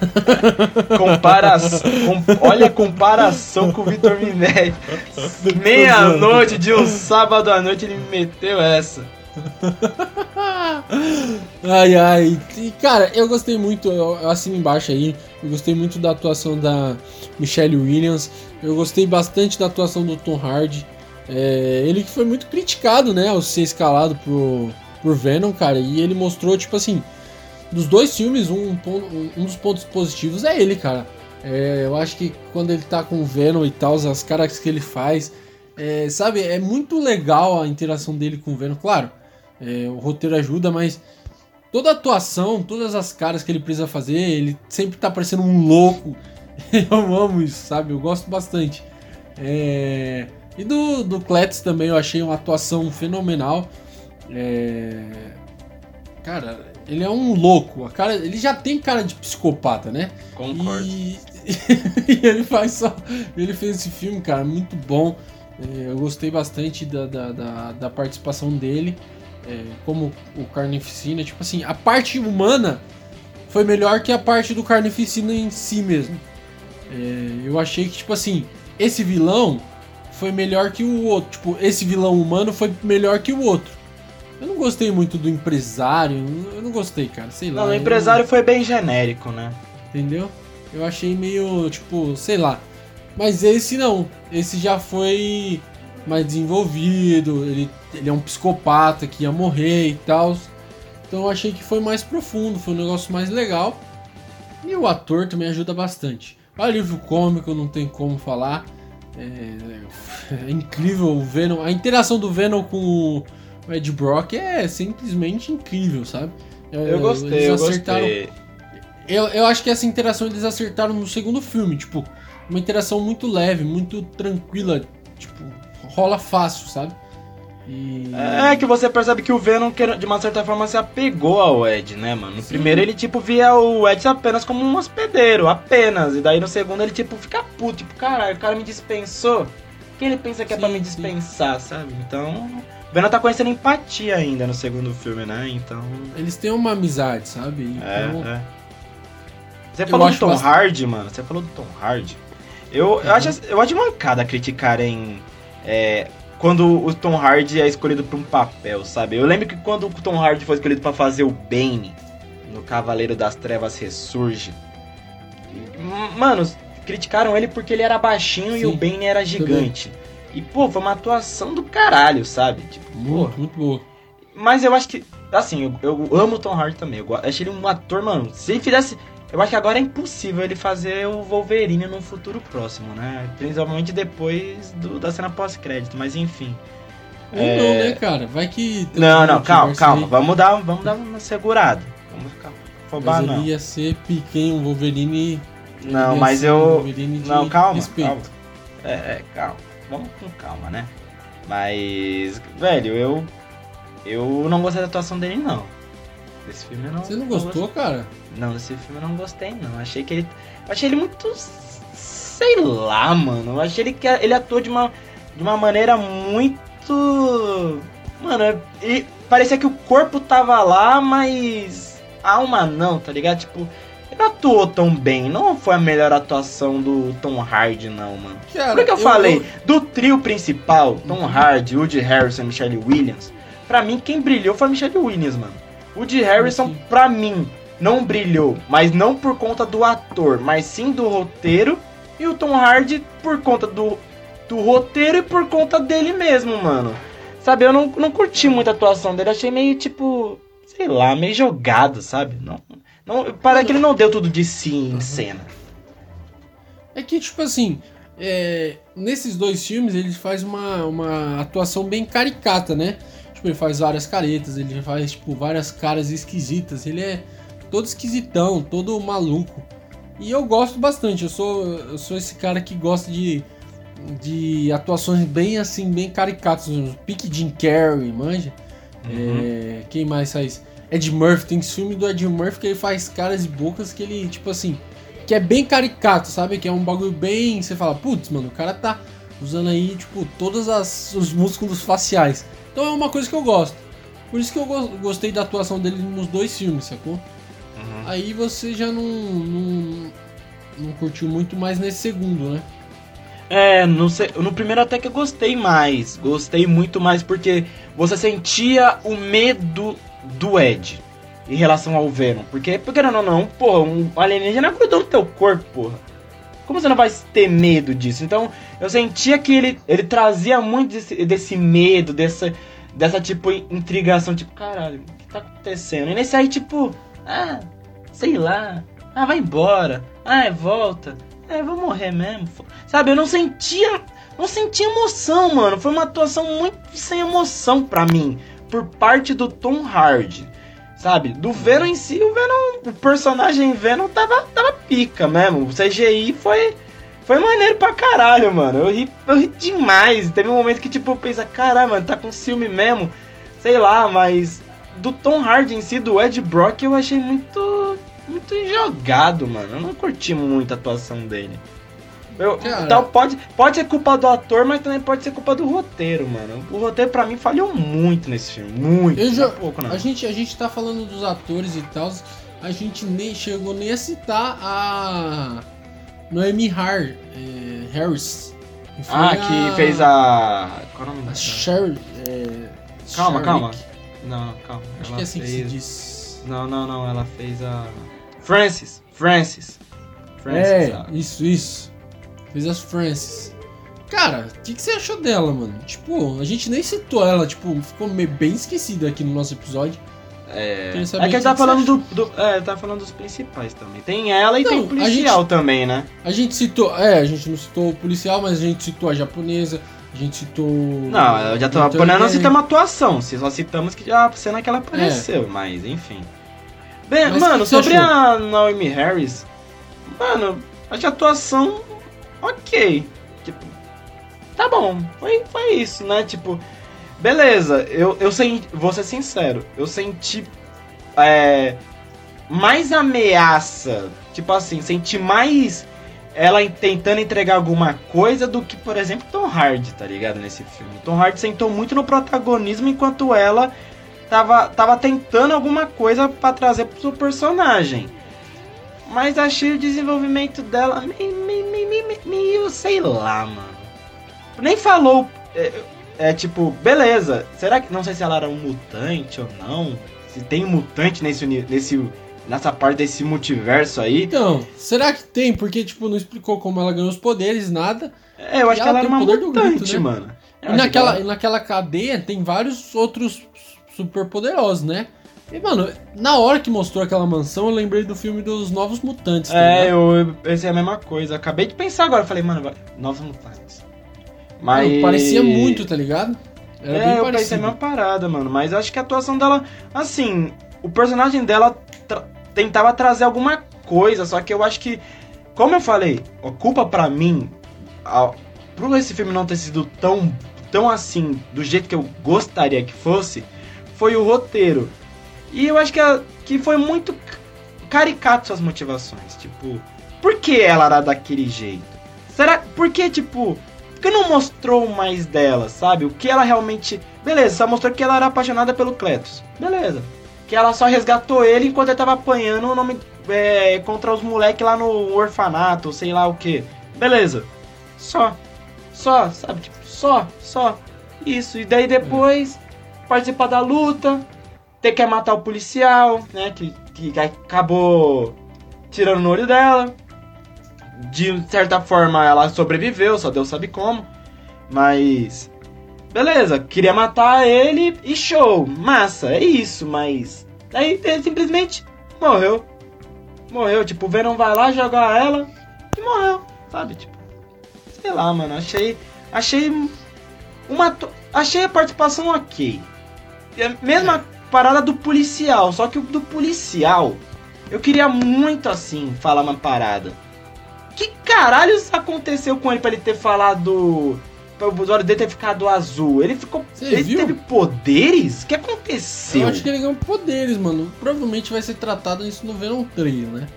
Comparação, com, olha a comparação com o Vitor Minetti. Meia-noite de um sábado à noite ele me meteu essa. ai ai. E, cara, eu gostei muito, eu assino embaixo aí. Eu gostei muito da atuação da Michelle Williams. Eu gostei bastante da atuação do Tom Hardy. É, ele que foi muito criticado, né, ao ser escalado por, por Venom, cara. E ele mostrou, tipo assim, dos dois filmes, um, um dos pontos positivos é ele, cara. É, eu acho que quando ele tá com o Venom e tal, as caras que ele faz, é, sabe, é muito legal a interação dele com o Venom. Claro, é, o roteiro ajuda, mas toda a atuação, todas as caras que ele precisa fazer, ele sempre tá parecendo um louco. eu amo isso, sabe? Eu gosto bastante. É... E do, do Cletz também eu achei uma atuação fenomenal. É... Cara, ele é um louco. A cara, ele já tem cara de psicopata, né? Concordo. E, e ele faz só. Ele fez esse filme, cara, muito bom. É, eu gostei bastante da, da, da, da participação dele. É, como o Carnificina. Tipo assim, a parte humana foi melhor que a parte do Carnificina em si mesmo. É, eu achei que, tipo assim, esse vilão foi melhor que o outro. Tipo, esse vilão humano foi melhor que o outro. Eu não gostei muito do empresário, eu não gostei, cara, sei lá. Não, o empresário foi bem genérico, né? Entendeu? Eu achei meio, tipo, sei lá. Mas esse não, esse já foi mais desenvolvido, ele, ele é um psicopata que ia morrer e tal. Então eu achei que foi mais profundo, foi um negócio mais legal. E o ator também ajuda bastante. O livro cômico, não tem como falar. É, é incrível o Venom. A interação do Venom com o Ed Brock é simplesmente incrível, sabe? Eu, eu gostei, eles acertaram... eu gostei. Eu, eu acho que essa interação eles acertaram no segundo filme, tipo, uma interação muito leve, muito tranquila, tipo, rola fácil, sabe? E... É que você percebe que o Venom, de uma certa forma, se apegou ao Ed, né, mano? No Sim. primeiro ele, tipo, via o Ed apenas como um hospedeiro, apenas. E daí no segundo ele, tipo, fica puto, tipo, caralho, o cara me dispensou. Quem ele pensa que é pra me dispensar, sim. sabe? Então. Venom tá conhecendo empatia ainda no segundo filme, né? Então. Eles têm uma amizade, sabe? Então... É, é. Você falou do Tom bastante... Hardy, mano. Você falou do Tom Hardy. Eu, uhum. eu, acho, eu acho mancada criticarem é, quando o Tom Hardy é escolhido pra um papel, sabe? Eu lembro que quando o Tom Hardy foi escolhido para fazer o Bane no Cavaleiro das Trevas Ressurge, mano, criticaram ele porque ele era baixinho Sim, e o Bane era gigante. E, pô, foi uma atuação do caralho, sabe? Tipo, muito, pô. muito boa. Mas eu acho que, assim, eu, eu amo o Tom Hardy também. Eu acho ele um ator, mano. Se ele fizesse. Eu acho que agora é impossível ele fazer o Wolverine no futuro próximo, né? Principalmente depois do, da cena pós-crédito, mas enfim. Ou é... não, né, cara? Vai que. Não, não, calma, calma. Vamos dar, vamos dar uma segurada. Vamos ficar. afobar, mas não. ia ser piquem um Wolverine. Não, mas um eu. Não, calma, respeito. calma. É, é, calma. Vamos com calma, né? Mas, velho, eu. Eu não gostei da atuação dele, não. Desse filme eu não. Você não gostou, cara? Não, desse filme eu não gostei, não. Achei que ele. eu Achei ele muito. Sei lá, mano. Eu achei ele que ele atuou de uma, de uma maneira muito. Mano, ele, parecia que o corpo tava lá, mas. A alma não, tá ligado? Tipo, ele não atuou tão bem. Não foi a melhor atuação do Tom Hardy, não, mano. Cara, Por que eu, falei? Do trio principal, Tom Hardy, Woody Harrison e Michelle Williams, pra mim quem brilhou foi a Michelle Williams, mano. Woody Harrison, Sim. pra mim, não brilhou, mas não por conta do ator, mas sim do roteiro. E o Tom Hardy por conta do, do roteiro e por conta dele mesmo, mano. Sabe, eu não, não curti muito a atuação dele, achei meio tipo, sei lá, meio jogado, sabe? Não, não, parece que ele não deu tudo de si em cena. É que, tipo assim, é, nesses dois filmes ele faz uma, uma atuação bem caricata, né? Tipo, ele faz várias caretas, ele faz, tipo, várias caras esquisitas. Ele é todo esquisitão, todo maluco. E eu gosto bastante, eu sou, eu sou esse cara que gosta de, de atuações bem assim, bem caricatas. Pique Jim Carrey, manja? É, quem mais faz? Ed Murphy, tem esse filme do Ed Murphy que ele faz caras e bocas que ele, tipo assim, que é bem caricato, sabe? Que é um bagulho bem. Você fala, putz, mano, o cara tá usando aí, tipo, todos as, os músculos faciais. Então é uma coisa que eu gosto. Por isso que eu go- gostei da atuação dele nos dois filmes, sacou? Uhum. Aí você já não, não. não curtiu muito mais nesse segundo, né? É, no, no primeiro até que eu gostei mais. Gostei muito mais porque você sentia o medo do Ed em relação ao Venom. Porque, porque não, não, não, pô, um alienígena grudou no teu corpo, porra. Como você não vai ter medo disso? Então, eu sentia que ele, ele trazia muito desse, desse medo, dessa, dessa, tipo, intrigação, tipo, caralho, o que tá acontecendo? E nesse aí, tipo, ah, sei lá, ah, vai embora, ah, volta, é, vou morrer mesmo. Sabe, eu não sentia, não sentia emoção, mano. Foi uma atuação muito sem emoção pra mim, por parte do Tom Hardy. Sabe, do Venom em si, o Venom, o personagem Venom tava, tava pica mesmo. O CGI foi, foi maneiro pra caralho, mano. Eu ri, eu ri demais. Teve um momento que, tipo, eu pensei, caralho, mano, tá com ciúme mesmo. Sei lá, mas do Tom Hardy em si, do Ed Brock, eu achei muito, muito jogado, mano. Eu não curti muito a atuação dele. Eu, então pode, pode ser culpa do ator, mas também pode ser culpa do roteiro, mano. O roteiro pra mim falhou muito nesse filme. Muito. Eu já- pouco, não. A gente, a gente tá falando dos atores e tal, a gente nem chegou nem a citar a Noemi Har, é, Harris. que Ah, que fez a. Qual é o nome A dela? Sher, é, Calma, calma. Não, calma. Acho ela que é assim que se fez... diz. Não, não, não. Ela fez a. Francis. Francis. Francis. é, a- isso, isso. Fez as Francis. Cara, o que, que você achou dela, mano? Tipo, a gente nem citou ela, tipo, ficou meio bem esquecida aqui no nosso episódio. É, é que o ele tá falando do, do- É, tá falando dos principais também. Tem ela e Não, tem o a policial também, né? A gente citou, é, a gente não citou o policial, mas a gente citou a japonesa, a gente citou. Não, eu já tô o apanhando, não Turner. citamos atuação. Se só citamos que a cena que ela apareceu, mas enfim. Bem, Mas mano, que que você sobre achou? a Naomi Harris, mano, acho a atuação ok. Tipo, tá bom, foi, foi isso, né? Tipo, beleza, eu, eu senti, vou ser sincero, eu senti é, mais ameaça, tipo assim, senti mais ela tentando entregar alguma coisa do que, por exemplo, Tom Hardy, tá ligado? Nesse filme. Tom Hardy sentou muito no protagonismo enquanto ela tava, tava tentando alguma coisa pra trazer pro seu personagem. Mas achei o desenvolvimento dela meio, sei lá, mano. Nem falou. É, é, tipo, beleza. Será que. Não sei se ela era um mutante ou não. Se tem um mutante nesse, nesse, nessa parte desse multiverso aí. Então, será que tem? Porque, tipo, não explicou como ela ganhou os poderes, nada. É, eu acho que ela ela era uma mutante, grito, né? mano. Eu E naquela, que ela- naquela cadeia tem vários outros super poderosos, né? E, mano, na hora que mostrou aquela mansão, eu lembrei do filme dos Novos Mutantes. tá É, ligado? eu pensei a mesma coisa. Acabei de pensar agora. Falei, mano, vai... novos mutantes. Mas. Mano, parecia muito, tá ligado? Era é, bem eu pensei a parecido. mesma parada, mano. Mas acho que a atuação dela, assim, o personagem dela tra- tentava trazer alguma coisa, só que eu acho que, como eu falei, a culpa pra mim, a, por esse filme não ter sido tão, tão assim, do jeito que eu gostaria que fosse, foi o roteiro. E eu acho que, a, que foi muito caricato suas motivações. Tipo, por que ela era daquele jeito? Será. Por que, tipo. Por que não mostrou mais dela, sabe? O que ela realmente. Beleza, só mostrou que ela era apaixonada pelo Cletus. Beleza. Que ela só resgatou ele enquanto ele tava apanhando o nome. É, contra os moleques lá no orfanato, sei lá o que. Beleza. Só. Só, sabe? Tipo, só, só. Isso. E daí depois. Participar da luta. Ter que matar o policial, né? Que, que acabou tirando no olho dela. De certa forma ela sobreviveu, só Deus sabe como. Mas. Beleza, queria matar ele e show. Massa, é isso, mas. Ele simplesmente morreu. Morreu, tipo, o Venom vai lá jogar ela e morreu, sabe? Tipo. Sei lá, mano, achei. Achei. Uma. Achei a participação ok. Mesma parada do policial, só que o do policial. Eu queria muito assim falar uma parada que caralhos aconteceu com ele pra ele ter falado. Pra o olhos dele ter ficado azul? Ele ficou. Você ele viu? teve poderes? O que aconteceu? Eu acho que ele ganhou poderes, mano. Provavelmente vai ser tratado isso no Venom 3, né?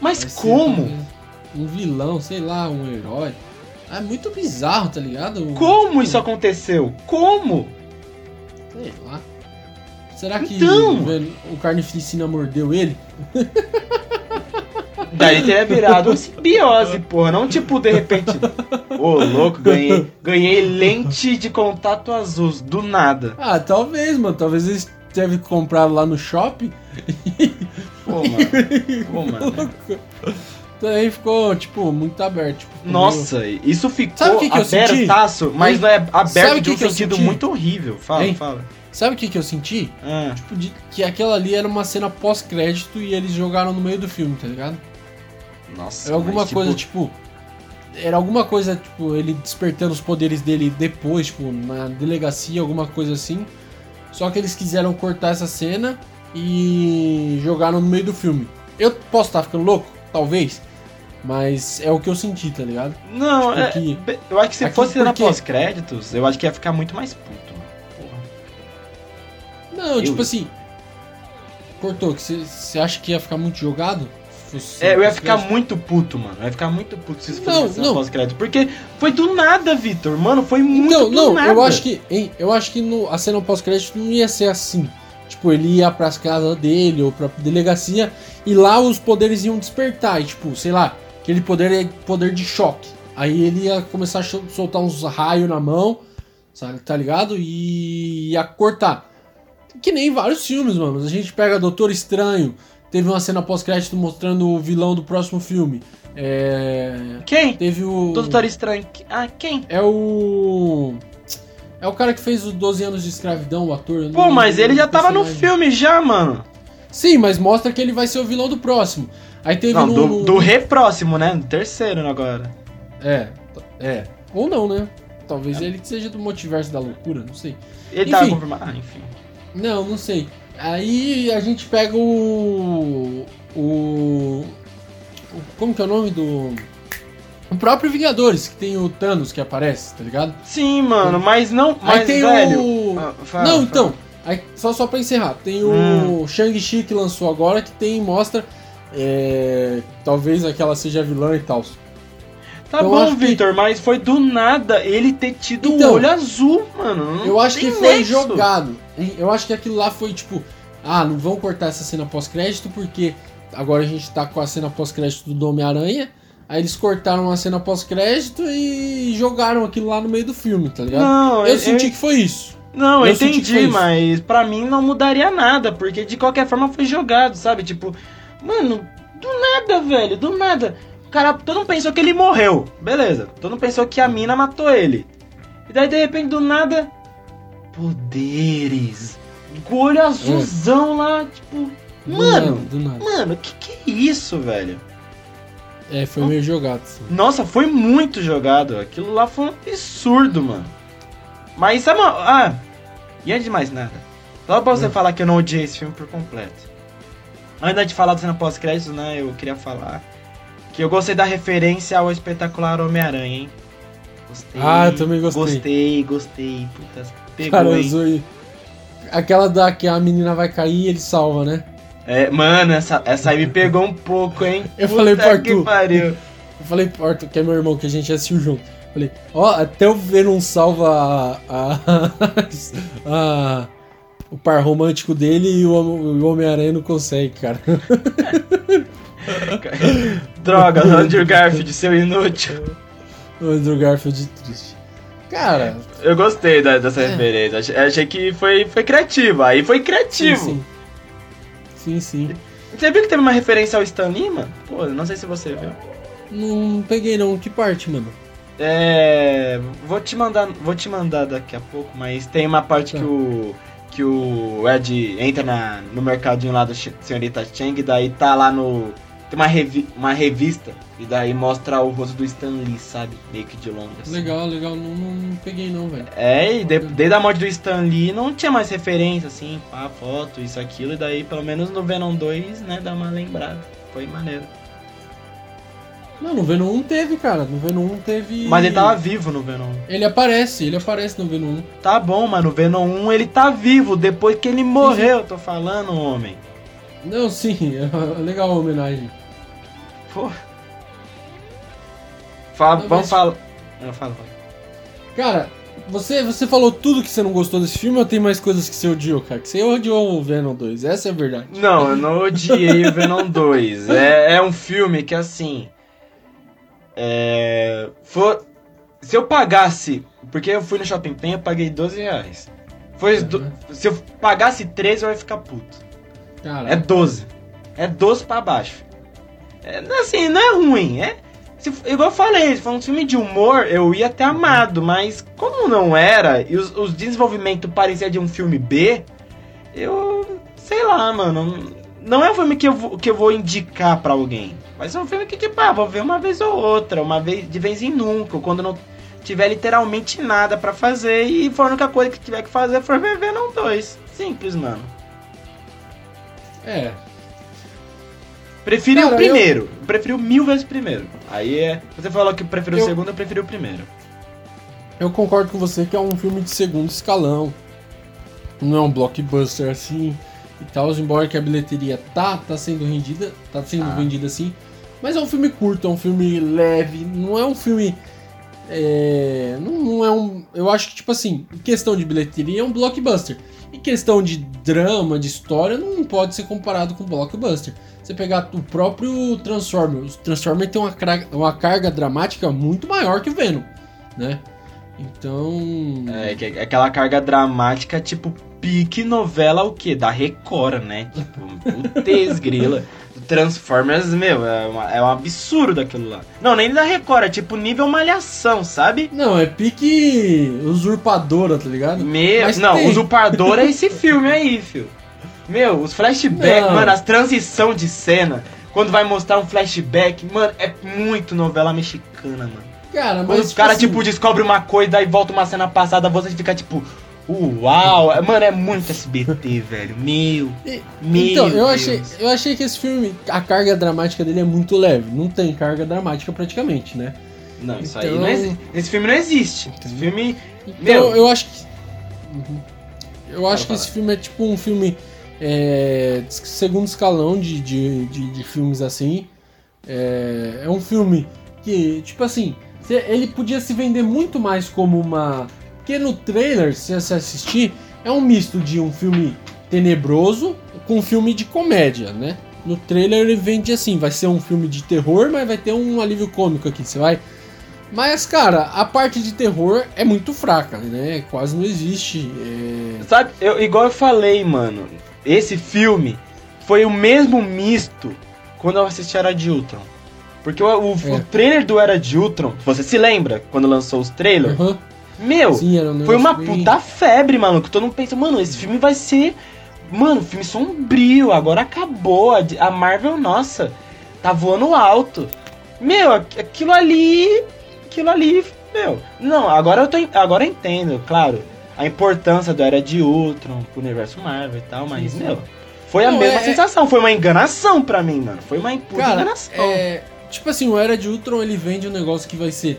Mas Vai como? talvez Um vilão, sei lá, um herói. É muito bizarro, tá ligado? Como isso aconteceu? Como? Sei lá. Será que Então. o Ven- o Carnificina mordeu ele? Daí teria virado uma simbiose, porra. Não tipo, de repente. Ô, louco, ganhei, ganhei lente de contato azul, do nada. Ah, talvez, mano. Talvez eles teve comprado lá no shopping. Pô, mano. Pô, mano. Então aí ficou, tipo, muito aberto. Tipo, Nossa, isso ficou Sabe o que que abertaço, mas não é aberto Sabe de que um que sentido senti? muito horrível. Fala, Hein? fala. Sabe o que, que eu senti? Ah, Tipo, de- que aquela ali era uma cena pós-crédito e eles jogaram no meio do filme, tá ligado? nossa. Era alguma mas, coisa, tipo. Era alguma coisa, tipo, ele despertando os poderes dele depois, tipo, na delegacia, alguma coisa assim. Só que eles quiseram cortar essa cena e jogaram no meio do filme. Eu posso estar ficando louco? Talvez. Mas é o que eu senti, tá ligado? Não, Tipo, é, que- eu acho que se aqui fosse na pós-créditos, eu acho que ia ficar muito mais puto. Não, Eu- tipo assim. Cortou, que você acha que ia ficar muito jogado? Se fosse É, eu ia ficar muito puto, mano. Eu ia ficar muito puto se isso fosse Não, pós-crédito. Porque foi do nada, Vitor. Mano, foi muito Não, do não, nada. eu acho que. hein, eu acho que no, a cena pós-crédito não ia ser assim. Tipo, ele ia pras casas dele ou pra delegacia e lá os poderes iam despertar. E, tipo, sei lá, aquele poder é poder de choque. Aí ele ia começar a soltar uns raios na mão, sabe, tá ligado? E ia cortar. Que nem vários filmes, mano. A gente pega Doutor Estranho, teve uma cena pós-crédito mostrando o vilão do próximo filme. É. Quem? Teve o. Doutor Estranho. Ah, quem? É o. É o cara que fez os 12 anos de escravidão, o ator. Pô, mas ele já tava no personagem. filme já, mano. Sim, mas mostra que ele vai ser o vilão do próximo. Aí teve Não, no. do, no- do re próximo, né? Do terceiro agora. É, é. Ou não, né? Talvez ele seja do multiverso da loucura, não sei. Ele tava Enfim. confirmado. Ah, enfim. Não, não sei. Aí a gente pega o. O. o- Como que é o nome do. O próprio Vingadores, que tem o Thanos que aparece, tá ligado? Sim, mano, mas não. Mas, Aí tem velho. o. Ah, fala, não, fala. então. Aí, só, só pra encerrar, tem o Hum. Shang-Chi que lançou agora, que tem, mostra. é, talvez aquela seja vilã e tal. Tá eu bom, acho que- Victor, mas foi do nada ele ter tido o Então, olho azul, mano. Não Eu acho que foi nexo. jogado. Eu acho que aquilo lá foi tipo. Ah, não vão cortar essa cena pós-crédito porque agora a gente tá com a cena pós-crédito do Homem-Aranha. Aí eles cortaram a cena pós-crédito e jogaram aquilo lá no meio do filme, tá ligado? Não, eu senti que foi isso. Não, eu, Eu entendi, mas pra mim não mudaria nada, porque de qualquer forma foi jogado, sabe? Tipo, mano, do nada, velho, do nada. O cara, todo mundo pensou que ele morreu, beleza. Todo mundo pensou que a mina matou ele. E daí, de repente, do nada, poderes. Olho azulzão lá, tipo, Do mano, nada, do nada. mano, que que é isso, velho? É, foi meio jogado. Sim. Nossa, foi muito jogado. Aquilo lá foi um absurdo, mano. Mas sabe. Ah, e antes de mais nada, só pra você Hum. falar que eu não odiei esse filme por completo. Antes de falar do cena pós-créditos, né, eu queria falar que eu gostei da referência ao espetacular Homem-Aranha, hein? Gostei. Ah, eu também gostei. Gostei, gostei. Puta, pegou, Cara, hein? eu zoei. Aquela da que a menina vai cair e ele salva, né? É, mano, essa, essa aí me pegou um pouco, hein? Eu falei pro Arthur. pariu. Eu falei pro Arthur, que é meu irmão, que a gente assistiu junto. Falei, ó, até o Venom salva a, a- a- o par romântico dele e o, o Homem-Aranha não consegue, cara. Droga, Andrew Garfield, seu inútil. Andrew Garfield triste. Cara, Eu gostei da- dessa É. referência. Achei, achei que foi, foi criativo. Aí foi sim, criativo. sim. Sim, sim. Você viu que teve uma referência ao Stan mano? Pô, não sei se você viu. Não peguei não. Que parte, mano? É. Vou te mandar. Vou te mandar daqui a pouco, mas tem uma parte Tá. que o. Que o Ed entra na, no mercadinho lá do Senhorita Chang, e daí tá lá no. Tem uma, revi, uma revista, e daí mostra o rosto do Stan Lee, sabe? Meio que de longe. assim. Legal, legal. Não, não, não peguei não, velho. É, e de- desde a morte do Stan Lee não tinha mais referência, assim, pá, foto, isso, aquilo, e daí pelo menos no Venom 2, né, dá uma lembrada. Foi maneiro. Não, no Venom 1 teve, cara. No Venom 1 teve. Mas ele tava vivo no Venom 1. Ele aparece, ele aparece no Venom 1. Tá bom, mas no Venom 1 ele tá vivo, depois que ele morreu, tô falando, homem. Não, sim, é legal a homenagem. Pô. Fala, Não, vamos mas- falar. Não, fala, fala. Cara, você, você falou tudo que você não gostou desse filme ou tem mais coisas que você odiou, cara? Que você odiou o Venom 2, essa é a verdade. Não, eu não odiei o Venom 2. É, é um filme que assim. É. For, se eu pagasse. Porque eu fui no Shopping Pen eu paguei 12 reais. Foi, do- Uhum. se eu pagasse 13, eu ia ficar puto. Cara, É 12. É 12 pra baixo. É, assim, não é ruim. É, se, igual eu falei, se for um filme de humor, eu ia ter amado. Mas como não era, e os, os desenvolvimentos pareciam de um filme B, eu. Sei lá, mano. Não é um filme que eu, vou- que eu vou indicar pra alguém. Mas é um filme que, tipo, ah, vou ver uma vez ou outra, uma vez de vez em nunca, quando não tiver literalmente nada pra fazer e for a única coisa que tiver que fazer for ver Venom 2. Simples, mano. é. Preferi Cara, o primeiro. O mil vezes o primeiro. Aí é. Você falou que preferiu Eu- o segundo, eu preferi o primeiro. Eu concordo com você que é um filme de segundo escalão. Não é um blockbuster assim e tal, embora que a bilheteria tá, tá sendo rendida, tá sendo Ah. vendida assim. Mas é um filme curto, é um filme leve, não é um filme. É, não, não é um. Eu acho que, tipo assim, em questão de bilheteria é um blockbuster. Em questão de drama, de história, não pode ser comparado com blockbuster. Você pegar o próprio Transformer, o Transformer tem uma, uma carga dramática muito maior que o Venom, né? Então. É, é aquela carga dramática, tipo, pique novela o quê? Da Record, né? Tipo, putz, grila. Transformers, meu, é, uma- é um absurdo aquilo lá. Não, nem da Record, é tipo nível malhação, sabe? Não, é pique usurpadora, tá ligado? Meu, Mas não, tem. usurpador é esse filme aí, filho. Meu, os flashbacks, mano, as transição de cena, quando vai mostrar um flashback, mano, é muito novela mexicana, mano. Cara, Quando mas. os caras, assim, tipo, descobrem uma coisa e volta uma cena passada, você fica tipo, uau, mano, é muito SBT, velho. Meu, e- meu. Então, eu Deus. achei, eu achei que esse filme, a carga dramática dele é muito leve. Não tem carga dramática praticamente, né? Não, isso aí Então- não existe. Esse filme não existe. Esse filme. Então, Meu. eu acho que. Uhum. Eu acho que falar. esse filme é tipo um filme. É, segundo escalão de, de, de, de filmes assim. É, é um filme que, tipo assim, ele podia se vender muito mais como uma. Porque no trailer, se você assistir, é um misto de um filme tenebroso com um filme de comédia, né? No trailer ele vende assim, vai ser um filme de terror, mas vai ter um alívio cômico aqui, você vai. Mas, cara, a parte de terror é muito fraca, né? Quase não existe. é, Sabe, eu, igual eu falei, mano, esse filme foi o mesmo misto quando eu assisti Era de Ultron. Porque o, o, É. o trailer do Era de Ultron, você se lembra quando lançou os trailers? aham, Meu, sim, um foi uma puta febre, mano. Que todo mundo pensa, mano, esse filme vai ser. Mano, filme sombrio, agora acabou. A, Marvel, nossa, tá voando alto. Meu, aqu- aquilo ali. Aquilo ali, meu. Não, agora eu, tô, agora eu entendo, claro, a importância do Era de Ultron pro universo Marvel e tal, mas, meu. Foi a Não, mesma é- sensação, foi uma enganação pra mim, mano. Foi uma puta Cara, enganação. é, tipo assim, o Era de Ultron ele vende um negócio que vai ser.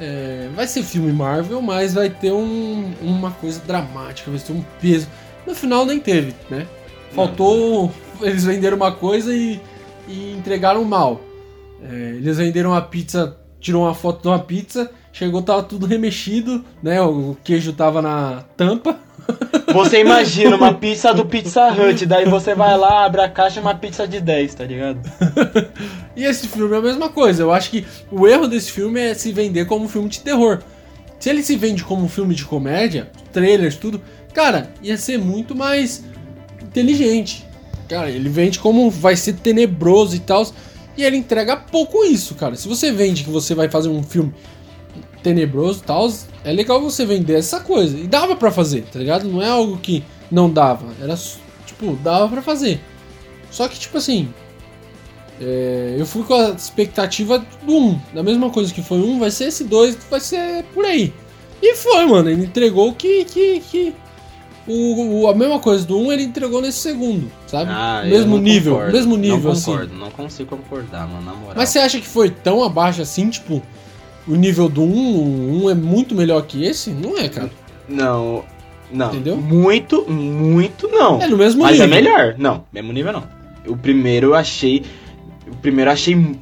é, vai ser filme Marvel, mas vai ter um- uma coisa dramática, vai ter um peso. No final nem teve, né? Faltou. Eles venderam uma coisa e, e entregaram mal. É, eles venderam uma pizza, tirou uma foto de uma pizza, chegou, tava tudo remexido, né? O queijo tava na tampa. Você imagina uma pizza do Pizza Hut, daí você vai lá, abre a caixa e uma pizza de 10, tá ligado? E esse filme é a mesma coisa. Eu acho que o erro desse filme é se vender como um filme de terror. Se ele se vende como um filme de comédia, trailers, tudo, cara, ia ser muito mais inteligente. Cara, ele vende como vai ser tenebroso e tal. E ele entrega pouco isso, cara. Se você vende que você vai fazer um filme tenebroso e tal, é legal você vender essa coisa. E dava pra fazer, tá ligado? Não é algo que não dava. Era, tipo, dava pra fazer. Só que, tipo assim, é, eu fui com a expectativa do 1. Da mesma coisa que foi um, vai ser esse 2, vai ser por aí. E foi, mano. Ele entregou que. que, que o, o- a mesma coisa do 1 ele entregou nesse segundo, sabe? Ah, mesmo nível, mesmo nível, não assim. concordo, Não consigo concordar, mano, na moral. Mas você acha que foi tão abaixo assim, tipo, o nível do 1, o 1 é muito melhor que esse? Não é, cara. Não, não. Entendeu? Muito, muito não. É no mesmo Mas nível. é melhor. Não, mesmo nível não. O primeiro eu achei. O primeiro eu achei.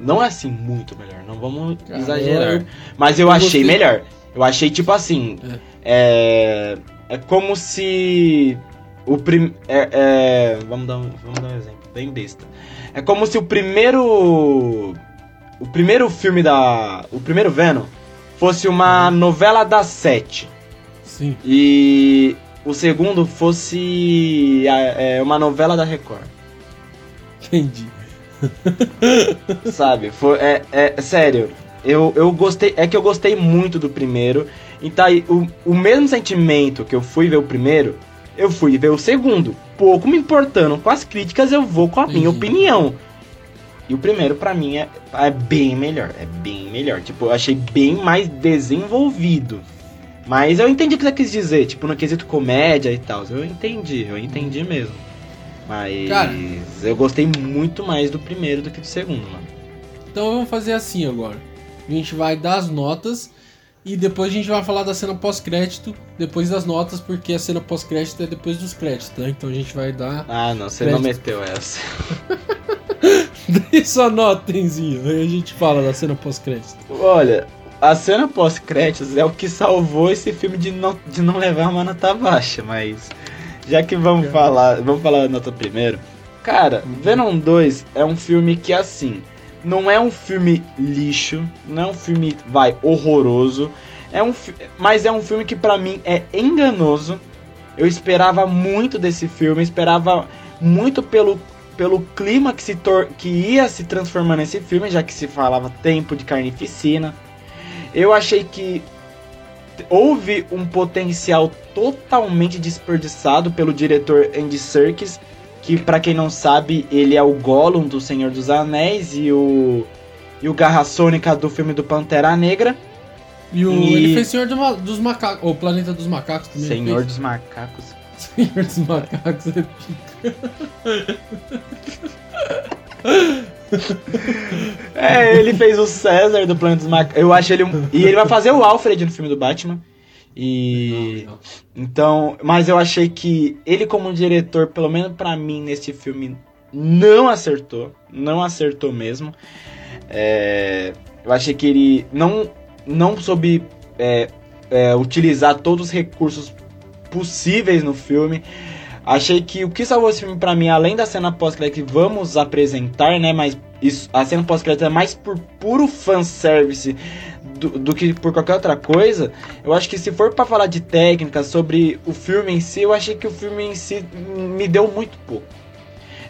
Não é assim muito melhor, não vamos Cara, exagerar. eu- Mas eu, eu achei gostei. melhor. Eu achei tipo assim. É. É como se. O prim... é, é, Vamos, dar um, vamos dar um exemplo, bem besta. É como se o primeiro. O primeiro filme da. O primeiro Venom fosse uma novela das sete. Sim. E o segundo fosse é, é, uma novela da Record, Entendi. sabe? Foi, é, é sério. Eu, eu gostei, é que eu gostei muito do primeiro. Então aí, o, o mesmo sentimento que eu fui ver o primeiro, eu fui ver o segundo. Pouco me importando com as críticas, eu vou com a minha Entendi. opinião. E o primeiro, pra mim, é, é bem melhor. É bem melhor. Tipo, eu achei bem mais desenvolvido. Mas eu entendi o que você quis dizer, tipo, no quesito comédia e tal. Eu entendi, eu entendi mesmo. Mas Cara. eu gostei muito mais do primeiro do que do segundo, mano. Então vamos fazer assim agora. A gente vai dar as notas e depois a gente vai falar da cena pós-crédito, depois das notas, porque a cena pós-crédito é depois dos créditos, né? Então a gente vai dar. Ah, não, você não Crédito. meteu essa. Dê sua nota, Enzinho. Aí a gente fala da cena pós-crédito. Olha, a cena pós-créditos é o que salvou esse filme de não, de não levar uma nota baixa, mas já que vamos falar, vamos falar da nota primeiro. Cara, Venom 2 é um filme que assim, não é um filme lixo, não é um filme vai horroroso, é um mas é um filme que pra mim é enganoso. Eu esperava muito desse filme, esperava muito pelo pelo clima que se tor que ia se transformar nesse filme, já que se falava tempo de carnificina. Eu achei que houve um potencial totalmente desperdiçado pelo diretor Andy Serkis, que pra quem não sabe, ele é o Gollum do Senhor dos Anéis e o e o Garra Sônica do filme do Pantera Negra. E, o, E- ele fez Senhor do dos Macacos. Ou Planeta dos Macacos também. Senhor dos Macacos. Senhor dos Macacos é pica. É, ele fez o César do Planeta dos Macacos. Eu acho ele um... E ele vai fazer o Alfred no filme do Batman. E. Não, não. Então, mas eu achei que ele como diretor, pelo menos pra mim nesse filme, não acertou, não acertou mesmo. É, eu achei que ele não não soube é, é, utilizar todos os recursos possíveis no filme. Achei que o que salvou esse filme pra mim, além da cena pós-crédito que vamos apresentar, né, mas isso, a cena pós-crédito é mais por puro fanservice do, do que por qualquer outra coisa. Eu acho que se for pra falar de técnica sobre o filme em si, eu achei que o filme em si me deu muito pouco.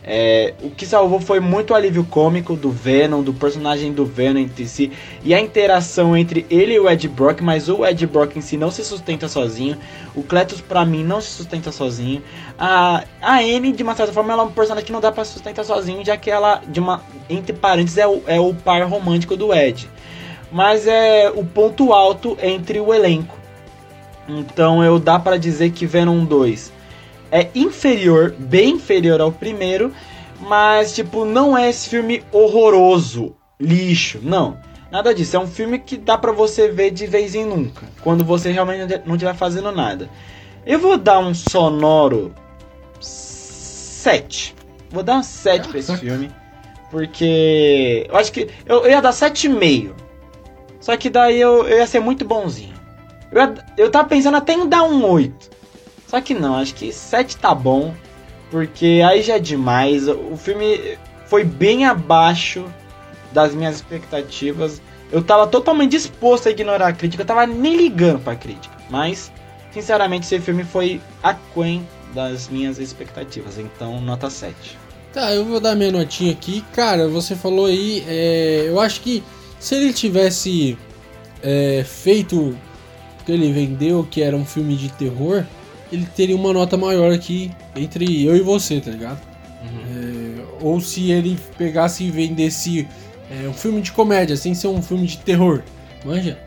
É, o que salvou foi muito o alívio cômico do Venom, do personagem do Venom entre si, e a interação entre ele e o Ed Brock, mas o Ed Brock em si não se sustenta sozinho. O Cletus, pra mim, não se sustenta sozinho. A, a Anne, de uma certa forma, ela é um personagem que não dá pra sustentar sozinho, já que ela, de uma, entre parênteses, é o, é o par romântico do Ed. Mas é o ponto alto entre o elenco. Então eu dá pra dizer que Venom 2 é inferior, bem inferior ao primeiro, mas, tipo, não é esse filme horroroso, lixo, não. Nada disso, é um filme que dá pra você ver de vez em nunca, quando você realmente não estiver fazendo nada. Eu vou dar um sonoro 7. Vou dar um 7 pra esse filme. Porque eu acho que eu, eu ia dar 7,5. Só que daí eu, eu ia ser muito bonzinho. Eu, ia- eu tava pensando até em dar um 8. Só que não, acho que 7 tá bom. Porque aí já é demais. O filme foi bem abaixo das minhas expectativas. Eu tava totalmente disposto a ignorar a crítica, eu tava nem ligando pra crítica. Mas, sinceramente, esse filme foi aquém das minhas expectativas. Então, nota 7. Tá, eu vou dar minha notinha aqui. Cara, você falou aí, é, eu acho que se ele tivesse é, feito o que ele vendeu, que era um filme de terror, ele teria uma nota maior aqui entre eu e você, tá ligado? É, ou se ele pegasse e vendesse é, um filme de comédia, sem ser um filme de terror, manja?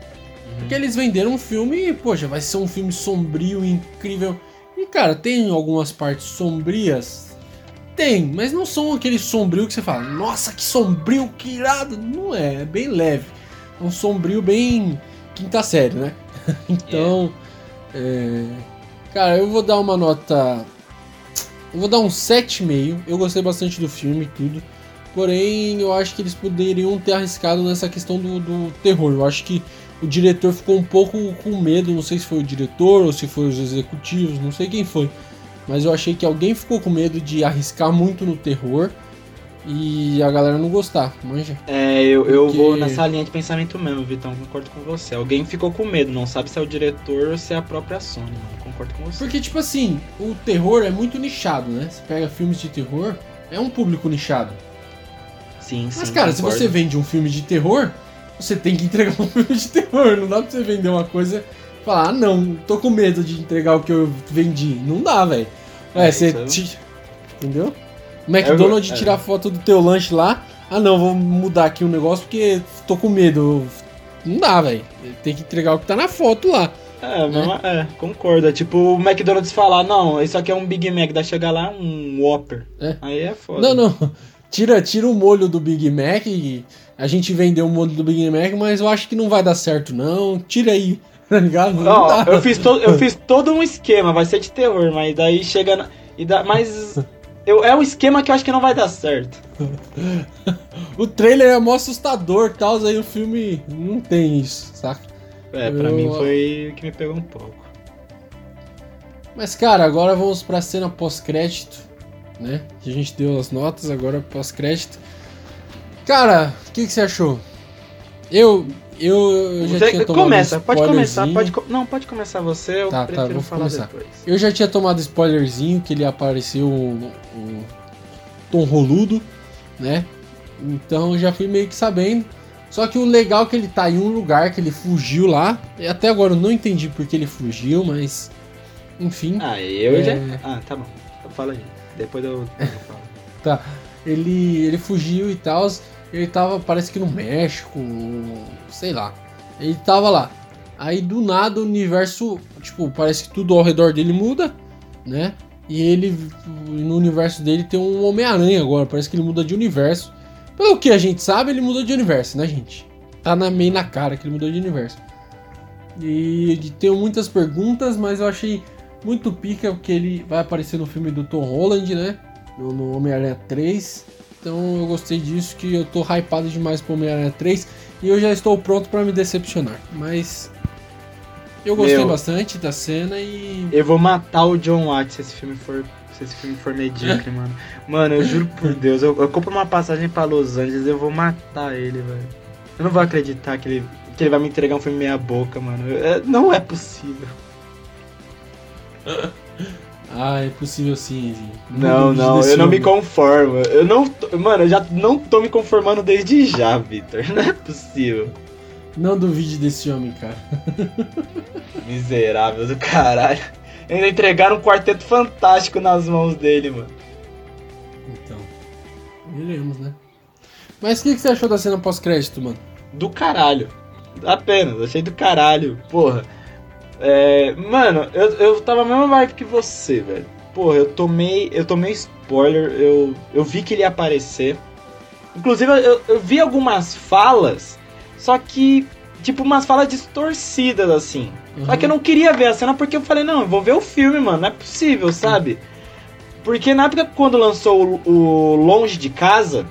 Porque eles venderam um filme e, poxa, vai ser um filme sombrio, incrível. E, cara, tem algumas partes sombrias? Tem, mas não são aquele sombrio que você fala, nossa, que sombrio, que irado. Não é, é bem leve. É um sombrio bem quinta série, né? então, é, cara, eu vou dar uma nota. Eu vou dar um 7,5. Eu gostei bastante do filme e tudo. Porém, eu acho que eles poderiam ter arriscado nessa questão do, do terror. Eu acho que o diretor ficou um pouco com medo. Não sei se foi o diretor ou se foi os executivos, não sei quem foi. Mas eu achei que alguém ficou com medo de arriscar muito no terror e a galera não gostar, manja? É, eu, eu Porque- vou nessa linha de pensamento mesmo, Vitão. Concordo com você. Alguém ficou com medo, não sabe se é o diretor ou se é a própria Sony, mano. Concordo com você. Porque, tipo assim, o terror é muito nichado, né? Você pega filmes de terror, é um público nichado. Sim, sim. Mas, cara, se concordo. você vende um filme de terror, você tem que entregar um filme de terror. Não dá pra você vender uma coisa e falar, ah, não, tô com medo de entregar o que eu vendi. Não dá, velho. É, É, você. ti- Entendeu? McDonald's É, é. tirar foto do teu lanche lá. Ah, não, vou mudar aqui o negócio porque tô com medo. Não dá, velho. Tem que entregar o que tá na foto lá. É, mesma- é, concordo. É tipo o McDonald's falar, não, isso aqui é um Big Mac, daí chegar lá um Whopper. É. Aí é foda. Não, não. Tira, tira o molho do Big Mac. e A gente vendeu o molho do Big Mac, mas eu acho que não vai dar certo, não. Tira aí. Tá ligado? Não dá. eu fiz, to- eu fiz todo um esquema, vai ser de terror, mas daí chega. Na, e dá, mas eu, é um esquema que eu acho que não vai dar certo. O trailer é mó assustador e tal, aí o filme não tem isso, saca? É, pra Eu- mim foi o que me pegou um pouco. Mas, cara, agora vamos pra cena pós-crédito, né? Que a gente deu as notas, agora pós-crédito. Cara, o que, que você achou? Eu, eu, eu já tinha tomado começa, um pode começar, spoilerzinho. pode, não, pode começar você, eu Tá, tá, prefiro vou falar começar. depois. Eu já tinha tomado spoilerzinho que ele apareceu o, o Tom Roludo, né? Então eu já fui meio que sabendo. Só que o legal é que ele tá em um lugar que ele fugiu lá. E até agora eu não entendi porque ele fugiu, mas. Enfim. Ah, eu É. já. Ah, tá bom. Fala aí. Depois eu, falo. Ele, ele fugiu e tal. Ele tava, parece que no México, sei lá. Ele tava lá. Aí do nada o universo, tipo, parece que tudo ao redor dele muda, né? E ele, no universo dele tem um Homem-Aranha agora, parece que ele muda de universo. Pelo que a gente sabe, ele mudou de universo, né, gente? Tá na, meio na cara que ele mudou de universo. E tenho muitas perguntas, mas eu achei muito pica porque ele vai aparecer no filme do Tom Holland, né? no, no Homem-Aranha 3. Então eu gostei disso, que eu tô hypado demais pro Homem-Aranha 3 e eu já estou pronto pra me decepcionar. Mas eu gostei Meu. bastante da cena e. Eu vou matar o John Watt se esse filme for. Se esse filme for medíocre, mano. Mano, eu juro por Deus, eu, eu compro uma passagem pra Los Angeles, eu vou matar ele, velho. Eu não vou acreditar que ele, que ele vai me entregar um filme meia boca, mano. É- não é possível. Ah, é possível sim, Zinho. Não, não, eu não me conformo. Eu não. Mano, eu já não tô me conformando desde já, Victor. Não é possível. Não duvide desse homem, cara. Miserável do caralho. Ainda entregaram um quarteto fantástico nas mãos dele, mano. Então. Veremos, né? Mas o que, que você achou da cena pós-crédito, mano? Do caralho. Apenas, achei do caralho. Porra. É, mano, eu, eu tava na mesma vibe que você, velho. porra, eu tomei. Eu tomei spoiler, eu, eu vi que ele ia aparecer. Inclusive, eu, eu vi algumas falas, só que, tipo, umas falas distorcidas, assim. Uhum. Só que eu não queria ver a cena porque eu falei, não, eu vou ver o filme, mano, não é possível, sabe? Porque na época quando lançou o, o Longe de Casa,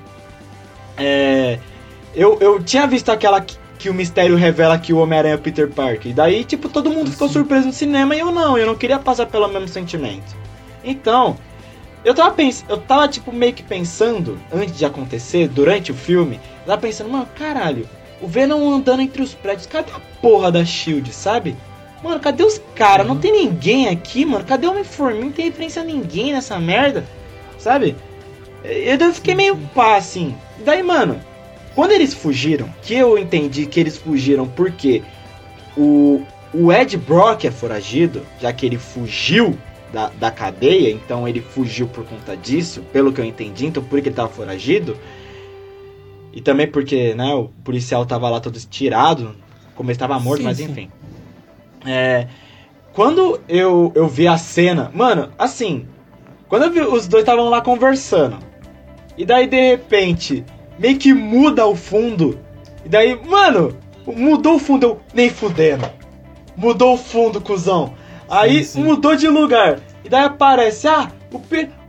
é, eu, eu tinha visto aquela que, o mistério revela que o Homem-Aranha é o Peter Parker. E daí, tipo, todo mundo ficou surpreso no cinema e eu não, eu não queria passar pelo mesmo sentimento. Então, eu tava pensando, eu tava tipo meio que pensando, antes de acontecer, durante o filme, eu tava pensando, mano, caralho, o Venom andando entre os prédios, cadê a porra da Shield, sabe? Mano, cadê os caras? Uhum. Não tem ninguém aqui, mano. Cadê o Homem-Formiga? Não tem referência a ninguém nessa merda, sabe? Eu fiquei meio pá, assim. Daí, mano, quando eles fugiram, que eu entendi que eles fugiram porque o, o Ed Brock é foragido, já que ele fugiu da, da cadeia, então ele fugiu por conta disso, pelo que eu entendi, então por que ele tava foragido. E também porque, né, o policial tava lá todo estirado, como ele estava morto, sim, mas enfim. É, quando eu, eu vi a cena, mano, assim, quando eu vi, os dois estavam lá conversando, e daí de repente, meio que muda o fundo, e daí, mano, mudou o fundo, eu nem fudendo. Mudou o fundo, cuzão. Aí sim, sim. mudou de lugar. E daí aparece, ah, o,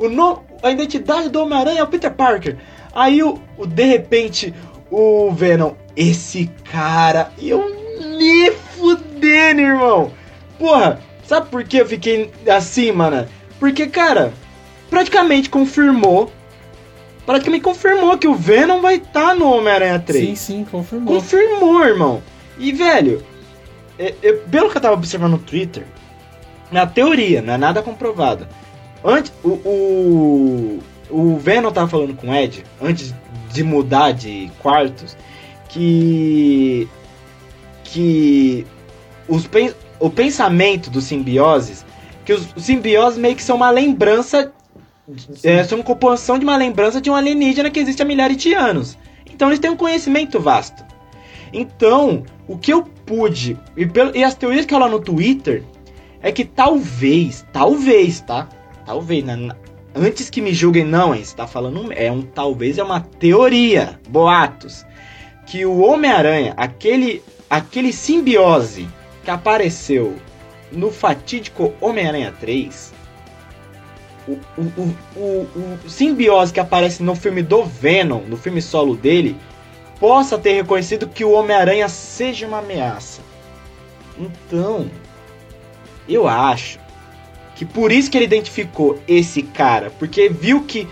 o no, a identidade do Homem-Aranha é o Peter Parker. Aí o, o, de repente o Venom, esse cara, eu me fudendo, irmão. Porra, sabe por que eu fiquei assim, mano? Porque, cara, praticamente confirmou. Praticamente confirmou que o Venom vai estar tá no Homem-Aranha 3. Sim, sim, confirmou. Confirmou, irmão. E, velho, eu, é, é, pelo que eu tava observando no Twitter, na teoria, não é nada comprovado. Antes, o, o, o Venom tava falando com o Ed, antes de mudar de quartos, que. que. Os, o pensamento dos simbioses, que os, os simbioses meio que são uma lembrança. É, são uma composição de uma lembrança de um alienígena que existe há milhares de anos. Então eles têm um conhecimento vasto. Então, o que eu pude. E, pelo, e as teorias que eu lá no Twitter é que talvez, talvez, tá? Talvez, né? Antes que me julguem, não, hein? Você tá falando. É um talvez, é uma teoria, boatos. Que o Homem-Aranha, aquele, aquele simbiose que apareceu no fatídico Homem-Aranha 3, o, o, o, o, simbiose que aparece no filme do Venom, no filme solo dele, possa ter reconhecido que o Homem-Aranha seja uma ameaça. Então, eu acho que por isso que ele identificou esse cara, porque viu que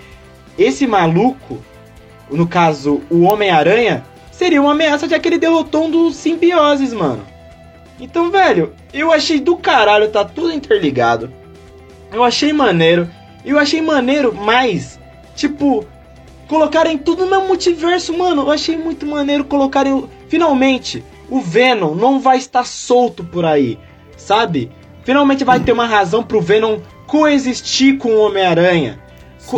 esse maluco, no caso o Homem-Aranha, seria uma ameaça já que ele derrotou um dos simbioses, mano. Então, velho, eu achei do caralho, tá tudo interligado. Eu achei maneiro. Eu achei maneiro, mas, tipo, colocarem tudo no multiverso, mano. Eu achei muito maneiro colocarem. Finalmente, o Venom não vai estar solto por aí, sabe? Finalmente vai ter uma razão pro Venom coexistir com o Homem-Aranha.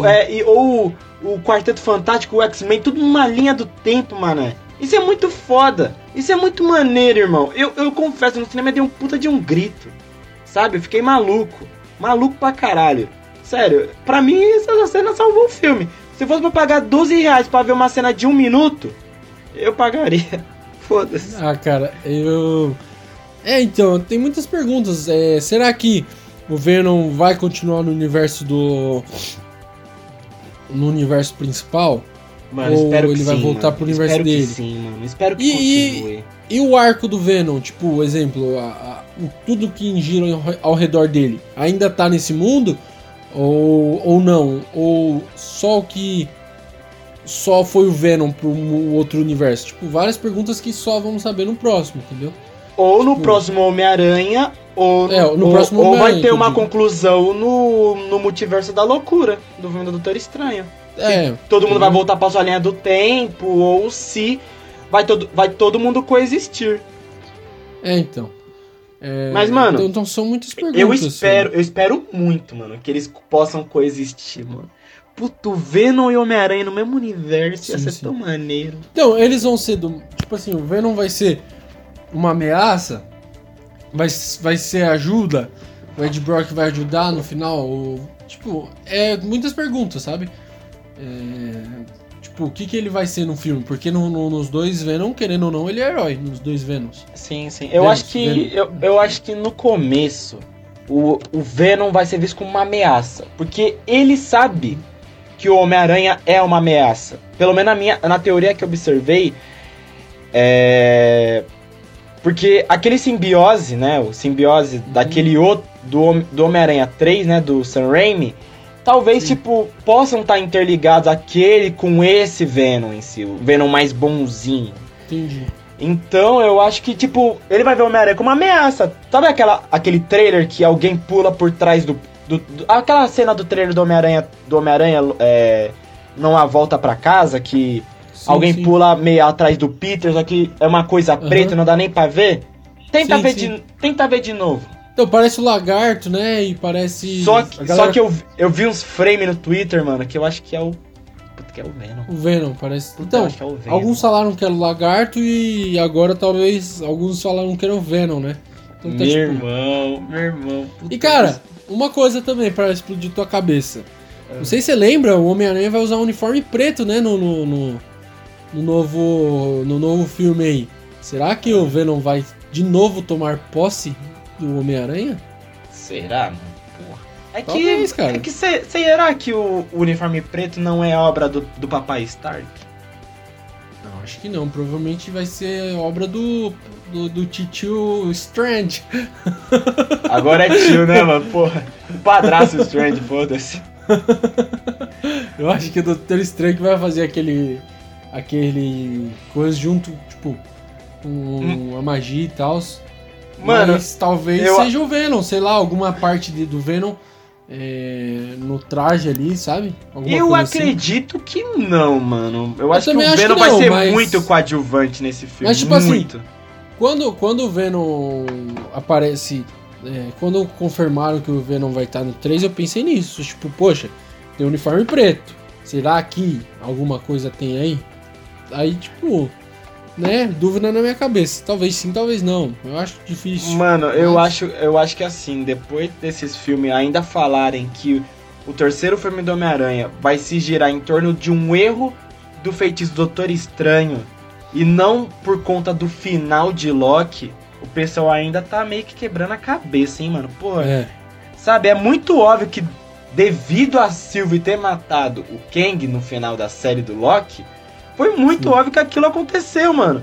É, ou o Quarteto Fantástico, o X-Men, tudo numa linha do tempo, mano. Isso é muito foda. Isso é muito maneiro, irmão. Eu, eu confesso, no cinema dei um puta de um grito. Sabe? Eu fiquei maluco. Maluco pra caralho. Sério, pra mim essa cena salvou o filme. Se fosse pra pagar 12 reais pra ver uma cena de um minuto, eu pagaria. Foda-se. Ah, cara, eu. É, então, tem muitas perguntas. É, será que o Venom vai continuar no universo do. no universo principal? Mano, ou ele vai sim, voltar mano. pro universo espero dele? Que sim, mano. Espero que e, continue. E, e o arco do Venom, tipo, exemplo, a, a, tudo que gira ao redor dele, ainda tá nesse mundo? Ou, ou não? Ou só o que só foi o Venom pro outro universo? Tipo, várias perguntas que só vamos saber no próximo, entendeu? Ou no tipo, próximo Homem-Aranha, ou, é, no ou, próximo ou vai ter uma conclusão no, no multiverso da loucura do filme do Doutor Estranho. É. todo mundo vai voltar pra sua linha do tempo, ou se vai todo, vai todo mundo coexistir. É, então. É, Mas, mano. Então, então, são muitas perguntas. Eu espero, assim. eu espero muito, mano, que eles possam coexistir, mano. Puto, Venom e Homem-Aranha no mesmo universo sim, ia ser sim. tão maneiro. Então, eles vão ser do. Tipo assim, o Venom vai ser uma ameaça, vai, vai ser ajuda, o Ed Brock vai ajudar no final, ou Tipo, é muitas perguntas, sabe? É, tipo, o que, que ele vai ser no filme? Porque no, no- nos dois Venom, querendo ou não, ele é herói, nos dois Venoms. Sim, sim. Eu acho que. Eu, eu acho que no começo o, o Venom vai ser visto como uma ameaça. Porque ele sabe que o Homem-Aranha é uma ameaça. Pelo menos na, minha, na teoria que eu observei. É. Porque aquele simbiose, né? O simbiose daquele outro. Do, do Homem-Aranha 3, né? Do Sam Raimi. Talvez, Sim. tipo, possam estar interligados aquele com esse Venom em si. O Venom mais bonzinho. Entendi. Então eu acho que, tipo, ele vai ver o Homem-Aranha como uma ameaça. Sabe aquela, aquele trailer que alguém pula por trás do. do- do- aquela cena do trailer do Homem-Aranha. Do Homem-Aranha é, não há volta pra casa, que Sim, alguém sim. pula meio atrás do Peter, só que é uma coisa Aham. preta, não dá nem pra ver. Tenta Sim, ver de. Tenta ver de novo. Então, parece o lagarto, né? E parece. Só a que, galera- só que eu, eu vi uns frames no Twitter, mano, que eu acho que é o. Puta, que é o Venom. O Venom, parece. Puta, Então, acho que é o Venom. alguns falaram que era o lagarto e agora talvez alguns falaram que era o Venom, né? Então tá Meu tipo. irmão, meu irmão. puta E cara, uma coisa também pra explodir tua cabeça. Não sei se você lembra, o Homem-Aranha vai usar um uniforme preto, né? No, no, no, no novo, no novo filme aí. Será que o Venom vai de novo tomar posse do Homem-Aranha? Será, mano? Porra. É que, Talvez, cara. é que cê- será que o, o uniforme preto não é obra do, do papai Stark? Não, acho que não. Provavelmente vai ser obra do, do, do titio Strange. Agora é tio, né, mano? Porra. O padrasto Strange, foda-se. Eu acho que o Doutor Estranho que vai fazer aquele. aquele. coisa junto, tipo, com a magia e tal. Mano, Mas talvez eu- seja o Venom, sei lá, alguma parte de- do Venom é, no traje ali, sabe? Alguma eu assim. acredito que não, mano. Eu, acho que o acho Venom que vai não, ser mas- muito coadjuvante nesse filme. Mas, tipo assim, muito. Quando, quando o Venom aparece. é, quando confirmaram que o Venom vai estar no 3, eu pensei nisso. Tipo, poxa, tem um uniforme preto. Será que alguma coisa tem aí? Aí, tipo, né? Dúvida na minha cabeça. Talvez sim, talvez não. Eu acho difícil. Mano, eu Mas- acho, eu acho que assim, depois desses filmes ainda falarem que o terceiro filme do Homem-Aranha vai se girar em torno de um erro do feitiço Doutor Estranho e não por conta do final de Loki, o pessoal ainda tá meio que quebrando a cabeça, hein, mano? Porra, É, sabe, é muito óbvio que devido a Sylvie ter matado o Kang no final da série do Loki, foi muito Sim. óbvio que aquilo aconteceu, mano.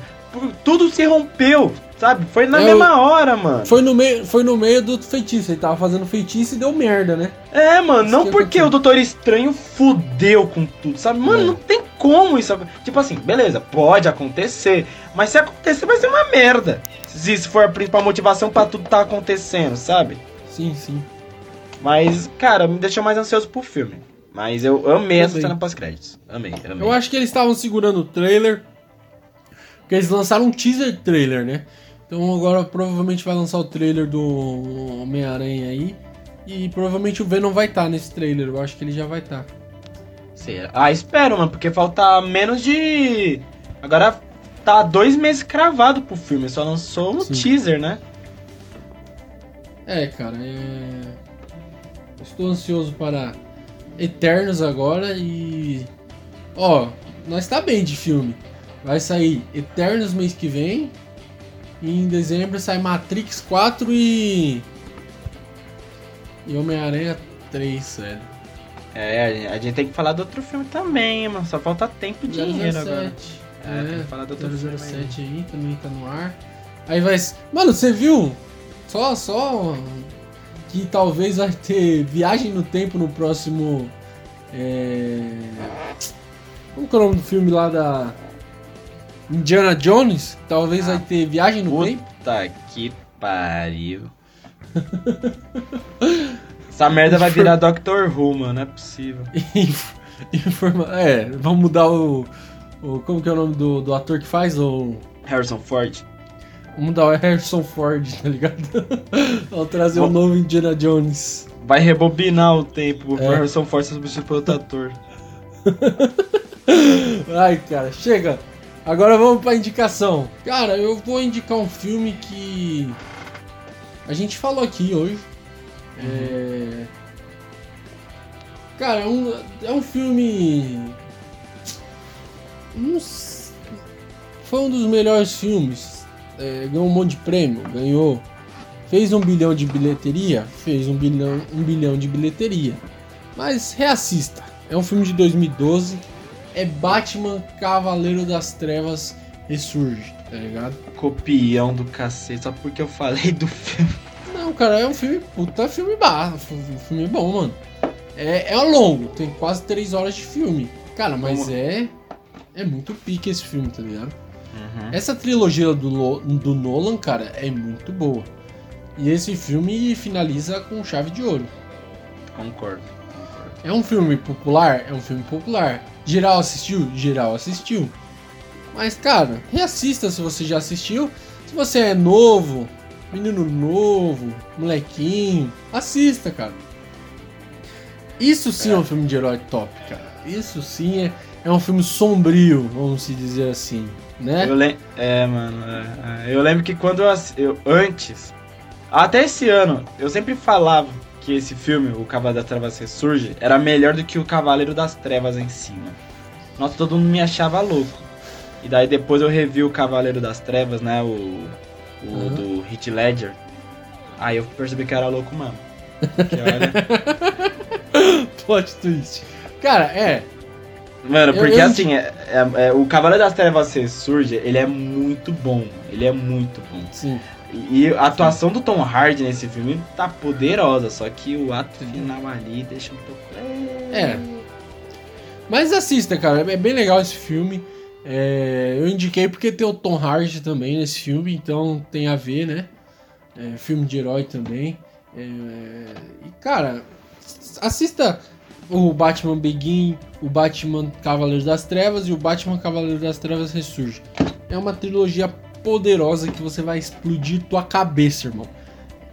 Tudo se rompeu, sabe? Foi na É, mesma hora, mano. foi, no meio, foi no meio do feitiço. Ele tava fazendo feitiço e deu merda, né? É, mano, Isso não que porque aconteceu. o Doutor Estranho fudeu com tudo, sabe? Mano, É. não tem como isso. Tipo assim, beleza, pode acontecer, mas se acontecer vai ser uma merda. Se isso for a principal motivação pra tudo tá acontecendo, sabe? Sim, sim. Mas, cara, me deixou mais ansioso pro filme. Mas eu amei essa cena pós-créditos. Amei, amei. Eu acho que eles estavam segurando o trailer. Porque eles lançaram um teaser trailer, né? Então agora provavelmente vai lançar o trailer do Homem-Aranha aí. E provavelmente o Venom vai estar nesse trailer. Eu acho que ele já vai estar. Será? Ah, espero, mano, porque falta menos de. Agora tá dois meses cravado pro filme, só lançou um Sim. teaser, né? É, cara, é... Estou ansioso para Eternos agora e. Ó, nós tá bem de filme. Vai sair Eternos mês que vem. E em dezembro sai Matrix 4 e. E Homem-Aranha 3, velho. É, a gente- a gente tem que falar do outro filme também, mano. Só falta tempo e dinheiro agora. 007. É, tem É, que falar do outro filme 007 aí também tá no ar. Aí vai. Mano, você viu? Só, só. Que talvez vai ter viagem no tempo no próximo. É... Como que é o nome do filme lá da. Indiana Jones? Talvez Ah, vai ter viagem no puta. tempo. Puta que pariu. Essa merda vai virar Doctor Who, mano. Não é possível. Inf- Informa... É, vamos mudar o, o. Como que é o nome do, do ator que faz? O. Harrison Ford. Vamos mudar o Harrison Ford, tá ligado? Vamos trazer um Bom- novo Indiana Jones. Vai rebobinar o tempo. É. O Harrison Ford por outro ator. Ai, cara, chega. Agora vamos pra indicação. Cara, eu vou indicar um filme que a gente falou aqui hoje. É... cara, é um, é um filme. Não Foi um dos melhores filmes. É, ganhou um monte de prêmio, ganhou. Fez um bilhão de bilheteria? Fez um bilhão, um bilhão de bilheteria. Mas reassista. É um filme de 2012. É Batman Cavaleiro das Trevas Ressurge, tá ligado? Copião do cacete, só porque eu falei do filme. Não, cara, é um filme. Puta filme barra. Filme bom, mano. É, é longo, tem quase 3 horas de filme. Cara, mas Como? é. É muito pique esse filme, tá ligado? Essa trilogia do, do Nolan, cara, é muito boa. E esse filme finaliza com chave de ouro. Concordo. É um filme popular? É um filme popular. Geral assistiu? Geral assistiu. Mas, cara, reassista se você já assistiu. Se você é novo, menino novo, molequinho, assista, cara. Isso sim é, um filme de herói top, cara. Isso sim é, é um filme sombrio, vamos se dizer assim, né? Eu lem... É, mano. é, é. Eu lembro que quando eu, ass- eu. Antes. Até esse ano, eu sempre falava que esse filme, O Cavaleiro das Trevas Ressurge, era melhor do que o Cavaleiro das Trevas em si, né? Nossa, todo mundo me achava louco. E daí depois eu revi o Cavaleiro das Trevas, né? O. O Uhum. do Hit Ledger. Aí eu percebi que era louco mesmo. Que olha. Plot twist. Cara, é. Mano, Eu- porque eu- assim, é, é- é- o Cavaleiro das Trevas Ressurge, ele é muito bom. Ele é muito bom. Sim. E a atuação do Tom Hardy nesse filme tá poderosa, só que o ato final ali deixa um pouco. É. Mas assista, cara. É bem legal esse filme. É, eu indiquei porque tem o Tom Hardy também nesse filme, então tem a ver, né? É, filme de herói também. É, e, cara, assista o Batman Begin, o Batman Cavaleiro das Trevas e o Batman Cavaleiro das Trevas Ressurge. É uma trilogia poderosa que você vai explodir tua cabeça, irmão.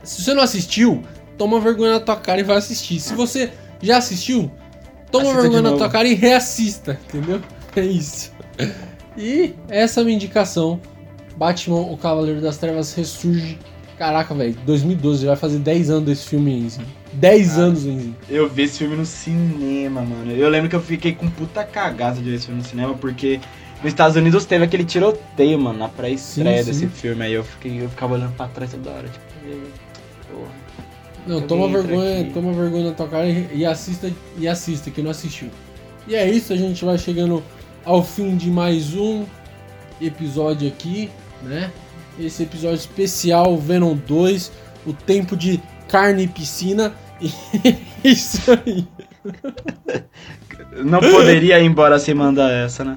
Se você não assistiu, toma vergonha na tua cara e vai assistir. Se você já assistiu, toma Assista vergonha na tua cara e reassista, entendeu? É isso. E essa é a minha indicação. Batman, o Cavaleiro das Trevas ressurge. Caraca, velho, 2012, vai fazer 10 anos desse filme, Enzi. 10 Ah. anos, Enzi. Eu vi esse filme no cinema, mano. Eu lembro que eu fiquei com puta cagaça de ver esse filme no cinema, porque nos Estados Unidos teve aquele tiroteio, mano, na pré-estreia desse filme. Aí eu, fiquei, eu ficava olhando pra trás toda hora, tipo, porra. Não, toma vergonha, aqui. toma vergonha na tua cara e, e assista e assista que não assistiu. E é isso, a gente vai chegando ao fim de mais um episódio aqui, né? Esse episódio especial Venom 2, o tempo de carne e piscina. E isso aí. Não poderia ir embora sem mandar essa, né?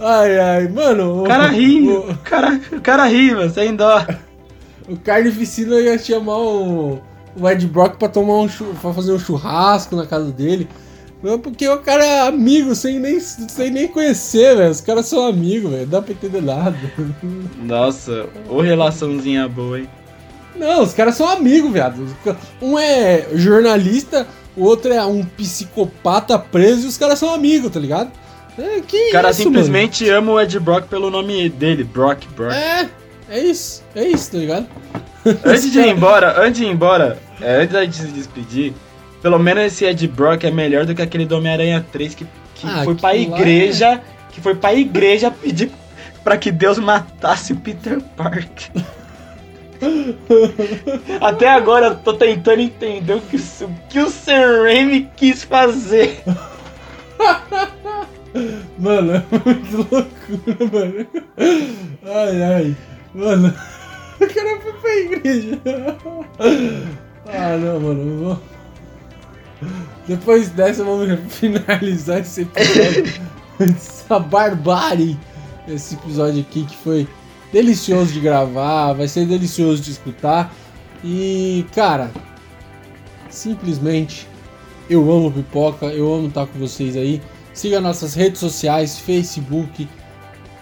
Ai, ai, mano. O cara ri, O, o cara, o cara ri, mano, sem dó. o carne e piscina ia chamar o, o Ed Brock pra tomar um pra fazer um churrasco na casa dele. Não, porque o cara é amigo, sem nem, sem nem conhecer, velho. Os caras são amigos, velho. Não dá pra entender nada. Nossa, ô relaçãozinha boa, hein? Não, os caras são amigos, viado. Um é jornalista, o outro é um psicopata preso e os caras são amigos, tá ligado? É, que O cara isso, simplesmente ama o Ed Brock pelo nome dele, Brock, Brock. mano? É, é isso, é isso, tá ligado? Antes de ir embora, antes de ir embora, é, antes da gente se despedir, pelo menos esse Ed Brock é melhor do que aquele do Homem-Aranha 3 que, que Ah, foi pra lá igreja, que foi pra igreja pedir pra que Deus matasse o Peter Parker. Até agora eu tô tentando entender o que, o- que o Sam Raimi quis fazer. Mano, é muito loucura, mano. Ai, ai. Mano, o cara foi pra igreja. Ah, não, mano. vou- Depois dessa, vamos finalizar esse episódio. Essa barbárie. Esse episódio aqui que foi delicioso de gravar, vai ser delicioso de escutar. E, cara, simplesmente eu amo pipoca, eu amo estar com vocês aí. Siga nossas redes sociais, Facebook,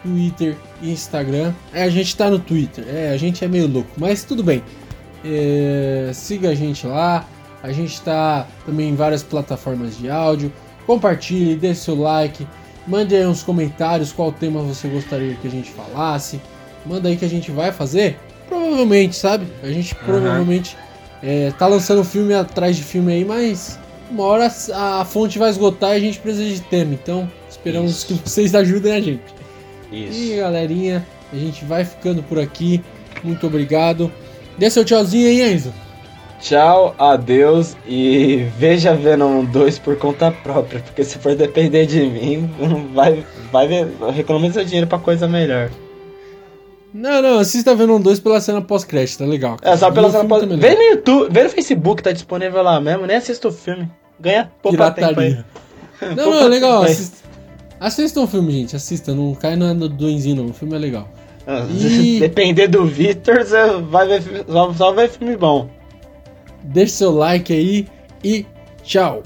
Twitter e Instagram. É, a gente tá no Twitter, é, a gente é meio louco, mas tudo bem. É, siga a gente lá. A gente tá também em várias plataformas de áudio. Compartilhe, dê seu like. Mande aí uns comentários qual tema você gostaria que a gente falasse. Manda aí que a gente vai fazer. Provavelmente, sabe? A gente Aham. provavelmente É, tá lançando filme atrás de filme aí, mas uma hora a fonte vai esgotar e a gente precisa de tema. Então, esperamos Isso. que vocês ajudem a gente. E Isso. galerinha, a gente vai ficando por aqui. Muito obrigado. Dê seu tchauzinho aí, Enzo. Tchau, adeus e veja Venom 2 por conta própria, porque se for depender de mim, vai, vai ver, seu dinheiro pra coisa melhor. Não, não, assista Venom 2 pela cena pós-crédito, tá legal. É, só pela cena filme pós... também é Vê no YouTube, vê no Facebook, tá disponível lá mesmo, nem assista o filme. Ganha poupa tempo aí. Não, Poupa não, é legal. Assista, assistam o filme, gente. Assista, não cai na do doenzinho, não. O filme é legal. Ah, E- Depender do Victor, você vai ver, só, só vai filme bom. Deixe seu like aí e tchau.